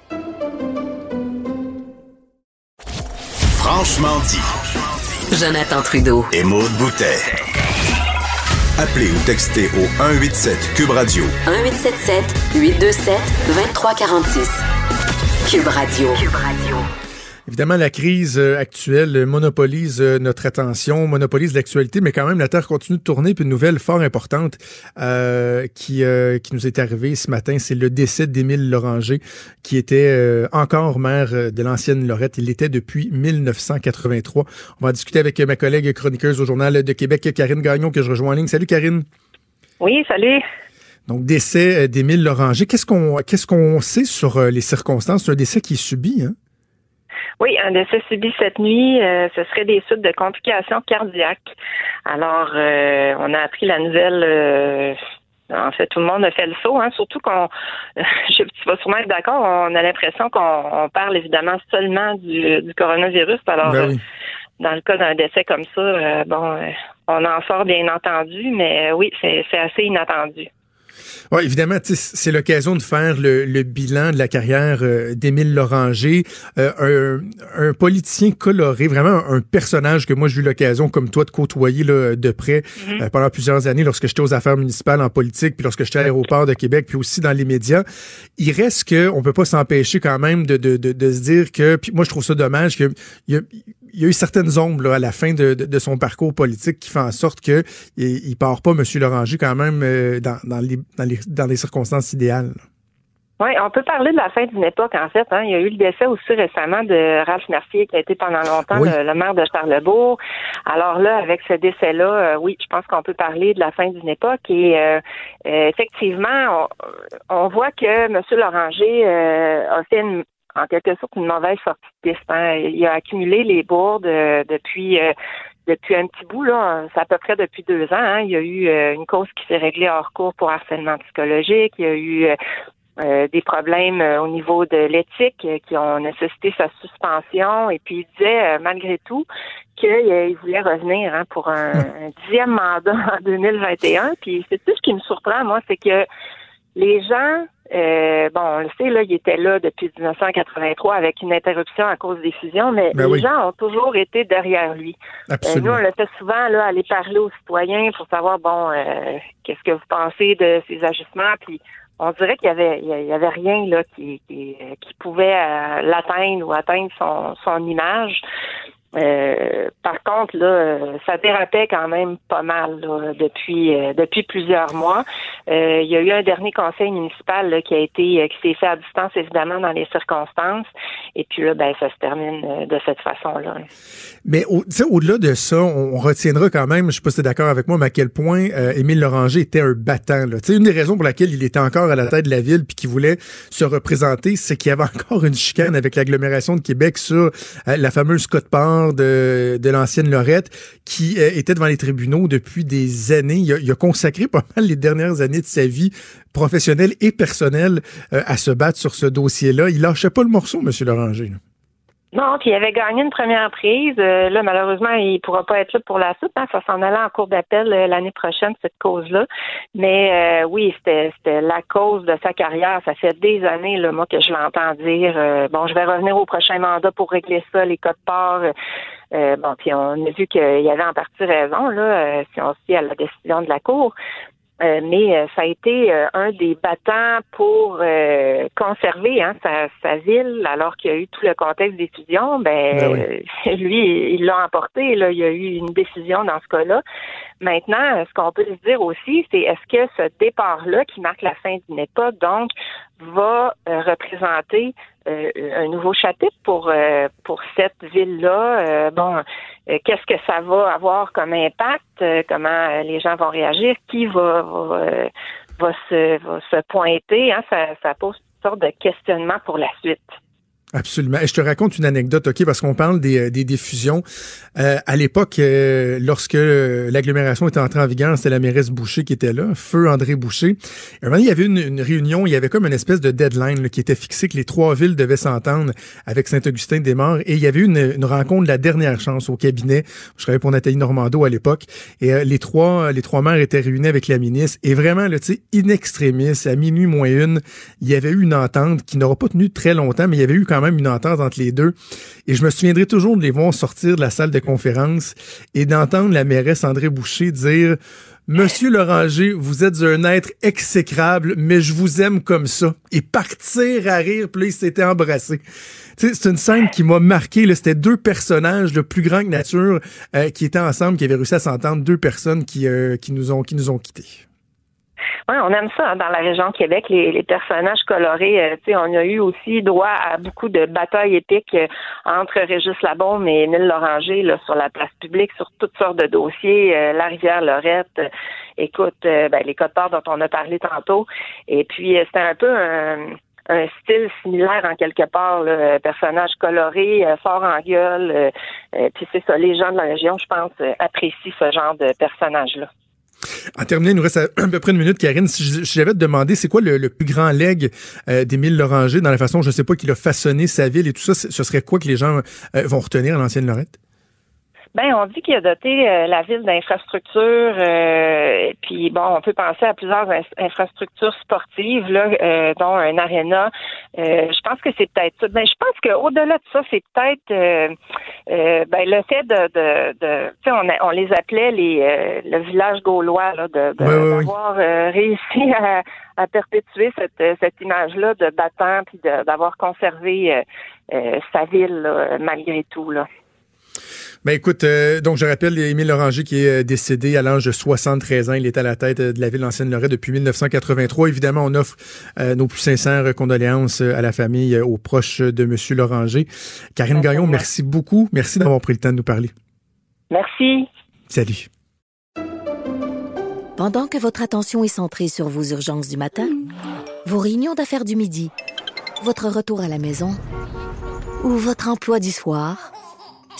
Franchement dit. Jonathan Trudeau. Et Maude Boutet. Appelez ou textez au 187 Cube Radio 1877 827 2346. Cube Radio. Cube Radio. Évidemment, la crise euh, actuelle euh, monopolise euh, notre attention, monopolise l'actualité, mais quand même, la Terre continue de tourner. Puis une nouvelle fort importante euh, qui, euh, qui nous est arrivée ce matin, c'est le décès d'Émile Loranger, qui était euh, encore maire de l'ancienne Lorette. Il l'était depuis 1983. On va discuter avec ma collègue chroniqueuse au Journal de Québec, Karine Gagnon, que je rejoins en ligne. Salut, Karine. Oui, salut. Donc, décès d'Émile Loranger. Qu'est-ce qu'on qu'est-ce qu'on sait sur les circonstances? C'est un décès qui est subi, hein? Oui, un décès subi cette nuit, euh, ce serait des suites de complications cardiaques. Alors, euh, on a appris la nouvelle. euh, en fait, tout le monde a fait le saut, hein, surtout qu'on, je, tu vas sûrement être d'accord, on a l'impression qu'on on parle évidemment seulement du, du coronavirus. Alors, Ben oui. euh, dans le cas d'un décès comme ça, euh, bon, euh, on en sort bien entendu, mais oui, c'est assez inattendu. Oui, évidemment, c'est l'occasion de faire le, le bilan de la carrière euh, d'Émile Loranger, euh, un, un politicien coloré, vraiment un, un personnage que moi j'ai eu l'occasion, comme toi, de côtoyer là, de près Mhm. euh, pendant plusieurs années lorsque j'étais aux affaires municipales en politique, puis lorsque j'étais à l'aéroport de Québec, puis aussi dans les médias. Il reste que on peut pas s'empêcher quand même de, de, de, de se dire que, puis moi je trouve ça dommage que il y a, il y a eu certaines ombres là, à la fin de, de, de son parcours politique qui fait en sorte que il, il part pas, M. Loranger, quand même, euh, dans, dans, les, dans, les, dans les circonstances idéales. là. Oui, on peut parler de la fin d'une époque, en fait. Hein. Il y a eu le décès aussi récemment de Ralph Mercier, qui a été pendant longtemps Oui. le, le maire de Charlebourg. Alors là, avec ce décès-là, euh, oui, je pense qu'on peut parler de la fin d'une époque. Et euh, euh, effectivement, on, on voit que M. Loranger a fait une- en quelque sorte une mauvaise sortie de piste. hein. Il a accumulé les bourdes euh, depuis euh, depuis un petit bout, là, c'est à peu près depuis deux ans. hein. Il y a eu euh, une cause qui s'est réglée hors cours pour harcèlement psychologique. Il y a eu euh, des problèmes euh, au niveau de l'éthique euh, qui ont nécessité sa suspension. Et puis il disait, malgré tout, qu'il voulait revenir hein, pour un, un dixième mandat en 2021. Puis c'est tout ce qui me surprend, moi, c'est que les gens, euh, bon, on le sait, là, il était là depuis 1983 avec une interruption à cause des fusions, mais Ben les oui. gens ont toujours été derrière lui. Euh, Absolument. nous, on le fait souvent, là, aller parler aux citoyens pour savoir, bon, euh, qu'est-ce que vous pensez de ces ajustements, puis on dirait qu'il y avait, il y avait rien là qui, qui, euh, qui pouvait euh, l'atteindre ou atteindre son, son image. Euh, par contre, là, ça dérapait quand même pas mal là, depuis euh, depuis plusieurs mois. Euh, il y a eu un dernier conseil municipal là, qui a été qui s'est fait à distance évidemment dans les circonstances. Et puis là, ben ça se termine de cette façon-là. Mais au, au-delà de ça, on, retiendra quand même, je sais pas si es d'accord avec moi, mais à quel point Émile Loranger était un battant. Là. Une des raisons pour laquelle il était encore à la tête de la ville puis qu'il voulait se représenter, c'est qu'il y avait encore une chicane avec l'agglomération de Québec sur la fameuse de, l'ancienne Lorette qui euh, était devant les tribunaux depuis des années. Il a, consacré pas mal les dernières années de sa vie professionnelle et personnelle euh, à se battre sur ce dossier-là. Il lâchait pas le morceau, M. Loranger. Non, puis il avait gagné une première prise. Euh, là, malheureusement, il pourra pas être là pour la suite. Hein. Ça s'en allait en cours d'appel euh, l'année prochaine, cette cause-là. Mais euh, oui, c'était la cause de sa carrière. Ça fait des années, là, moi, que je l'entends dire euh, bon, je vais revenir au prochain mandat pour régler ça, les codes parts. Euh, bon, puis on a vu qu'il avait en partie raison, là, si on se à la décision de la Cour. Euh, mais euh, ça a été euh, un des battants pour euh, conserver hein, sa, sa ville, alors qu'il y a eu tout le contexte fusions. Ben, Ben oui. lui, il l'a emporté. Là, il y a eu une décision dans ce cas-là. Maintenant, euh, ce qu'on peut se dire aussi, c'est est-ce que ce départ-là, qui marque la fin d'une époque, donc, va euh, représenter euh, un nouveau chapitre pour euh, pour cette ville-là? Euh, bon, qu'est-ce que ça va avoir comme impact? Euh, Comment euh, les gens vont réagir? Qui va va, euh, va se va se pointer hein? Ça, ça pose toutes sortes de questionnements pour la suite. Absolument. Et je te raconte une anecdote, OK, parce qu'on parle des, euh, des diffusions. Euh, à l'époque, euh, lorsque l'agglomération était entrée en vigueur, c'était la mairesse Boucher qui était là, feu André Boucher. Et moment il y avait une, une réunion, il y avait comme une espèce de deadline là, qui était fixé, que les trois villes devaient s'entendre avec Saint-Augustin-des-Morts. Et il y avait une, une rencontre de la dernière chance au cabinet. Je travaillais pour Nathalie Normando à l'époque. Et euh, les trois les trois maires étaient réunis avec la ministre. Et vraiment, tu sais, in extremis, à minuit moins une, il y avait eu une entente qui n'aura pas tenu très longtemps, mais il y avait eu quand même une entente entre les deux. Et je me souviendrai toujours de les voir sortir de la salle de conférence et d'entendre la mairesse André Boucher dire Monsieur Loranger, vous êtes un être exécrable, mais je vous aime comme ça. Et partir à rire, puis là, ils s'étaient embrassés. C'est une scène qui m'a marqué. C'était deux personnages de plus grand que nature euh, qui étaient ensemble, qui avaient réussi à s'entendre. Deux personnes qui, euh, qui, nous, ont, qui nous ont quittés. Ouais, on aime ça hein, dans la région Québec, les, personnages colorés. Euh, on a eu aussi droit à beaucoup de batailles épiques euh, entre Régis Labaume et Émile Loranger sur la place publique, sur toutes sortes de dossiers, euh, la rivière Lorette. euh, écoute, ben, les codes parts dont on a parlé tantôt. Et puis, c'était un peu un style similaire en quelque part, là, personnage coloré, fort en gueule. euh, puis c'est ça, les gens de la région, je pense, apprécient ce genre de personnage-là. En terminant, il nous reste à, peu près une minute, Karine. Si j'avais te demandé, c'est quoi le, plus grand leg euh, d'Émile Loranger dans la façon, je sais pas, qu'il a façonné sa ville et tout ça, ce serait quoi que les gens euh, vont retenir à l'ancienne Lorette? Ben, on dit qu'il a doté euh, la ville d'infrastructures, euh, puis bon, on peut penser à plusieurs in- infrastructures sportives, là, euh, dont un aréna. Euh, je pense que c'est peut-être ça. Ben, je pense qu'au-delà de ça, c'est peut-être euh, euh, ben, le fait de, de, de tu sais, on, a- on les appelait les euh, le village gaulois, là, de, de- d'avoir réussi à, à perpétuer cette, cette image-là de battant, puis d'avoir conservé sa ville là, malgré tout, là. Ben écoute, euh, donc je rappelle Émile Loranger qui est euh, décédé à l'âge de 73 ans. Il est à la tête euh, de la ville d'ancienne Lorette depuis 1983. Évidemment, on offre euh, nos plus sincères condoléances à la famille, aux proches de Monsieur Loranger. Karine Gagnon, merci beaucoup. Merci d'avoir pris le temps de nous parler. Merci. Salut. Pendant que votre attention est centrée sur vos urgences du matin, vos réunions d'affaires du midi, votre retour à la maison ou votre emploi du soir,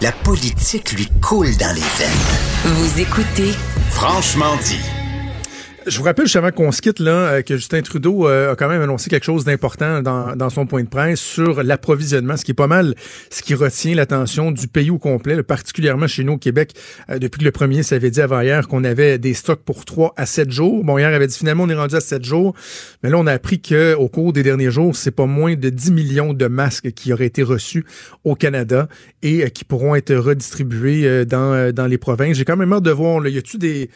La politique lui coule dans les veines. Vous écoutez Franchement dit. Je vous rappelle justement qu'on se quitte là, euh, que Justin Trudeau euh, a quand même annoncé quelque chose d'important dans, dans son point de presse sur l'approvisionnement, ce qui est pas mal ce qui retient l'attention du pays au complet, particulièrement chez nous au Québec. Euh, depuis que le premier s'avait dit avant-hier qu'on avait des stocks pour 3 à 7 jours. Bon, hier, il avait dit finalement on est rendu à 7 jours. Mais là, on a appris qu'au cours des derniers jours, c'est pas moins de 10 millions de masques qui auraient été reçus au Canada et qui pourront être redistribués dans, dans les provinces. J'ai quand même hâte de voir, là, y a-tu des...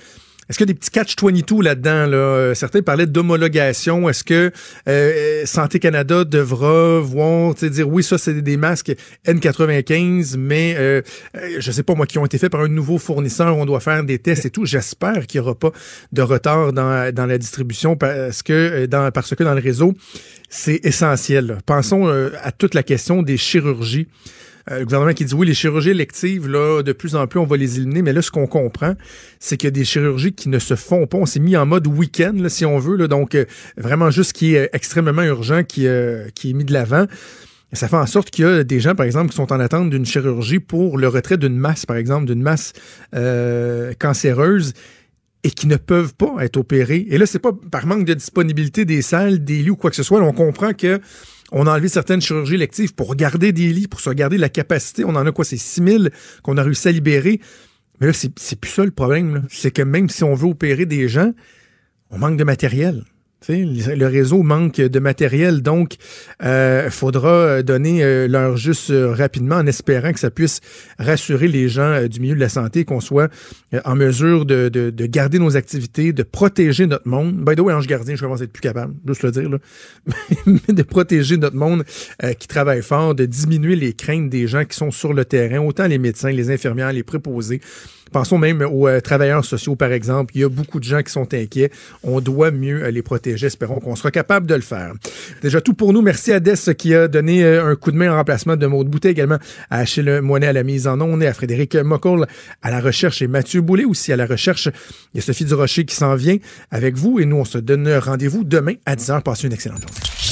Est-ce qu'il y a des petits catch-22 là-dedans? Là? Euh, Certains parlaient d'homologation. Est-ce que euh, Santé Canada devra voir, dire oui, ça, c'est des masques N95, mais euh, euh, je sais pas moi, qui ont été faits par un nouveau fournisseur, on doit faire des tests et tout. J'espère qu'il n'y aura pas de retard dans, dans la distribution parce que, euh, dans, parce que dans le réseau, c'est essentiel. Pensons à toute la question des chirurgies. Euh, le gouvernement qui dit oui, les chirurgies électives, là, de plus en plus, on va les éliminer. Mais là, ce qu'on comprend, c'est qu'il y a des chirurgies qui ne se font pas. On s'est mis en mode week-end, si on veut. Là, donc, euh, vraiment juste ce qui est extrêmement urgent qui, euh, est mis de l'avant. Ça fait en sorte qu'il y a des gens, par exemple, qui sont en attente d'une chirurgie pour le retrait d'une masse, par exemple, d'une masse euh, cancéreuse et qui ne peuvent pas être opérés. Et là, c'est pas par manque de disponibilité des salles, des lits ou quoi que ce soit. On comprend que on a enlevé certaines chirurgies électives pour garder des lits, pour se garder la capacité. On en a quoi? C'est 6 000 qu'on a réussi à libérer. Mais là, c'est plus ça le problème. C'est que même si on veut opérer des gens, on manque de matériel. Le réseau manque de matériel, donc il faudra donner euh, l'heure juste euh, rapidement en espérant que ça puisse rassurer les gens euh, du milieu de la santé, qu'on soit euh, en mesure de, de- de garder nos activités, de protéger notre monde. By the way, Ange Gardien, je commence à être plus capable, juste le dire, là. Mais de protéger notre monde euh, qui travaille fort, de diminuer les craintes des gens qui sont sur le terrain, autant les médecins, les infirmières, les préposés. Pensons même aux euh, travailleurs sociaux, par exemple. Il y a beaucoup de gens qui sont inquiets. On doit mieux euh, les protéger. Espérons qu'on sera capable de le faire. Déjà tout pour nous. Merci à Dess qui a donné euh, un coup de main en remplacement de Maud Boutet, également à Achille Moinet à la mise en onde et à Frédéric Mocoll à la recherche et Mathieu Boulay aussi à la recherche. Il y a Sophie Durocher qui s'en vient avec vous et nous, on se donne rendez-vous demain à 10h. Passez une excellente journée.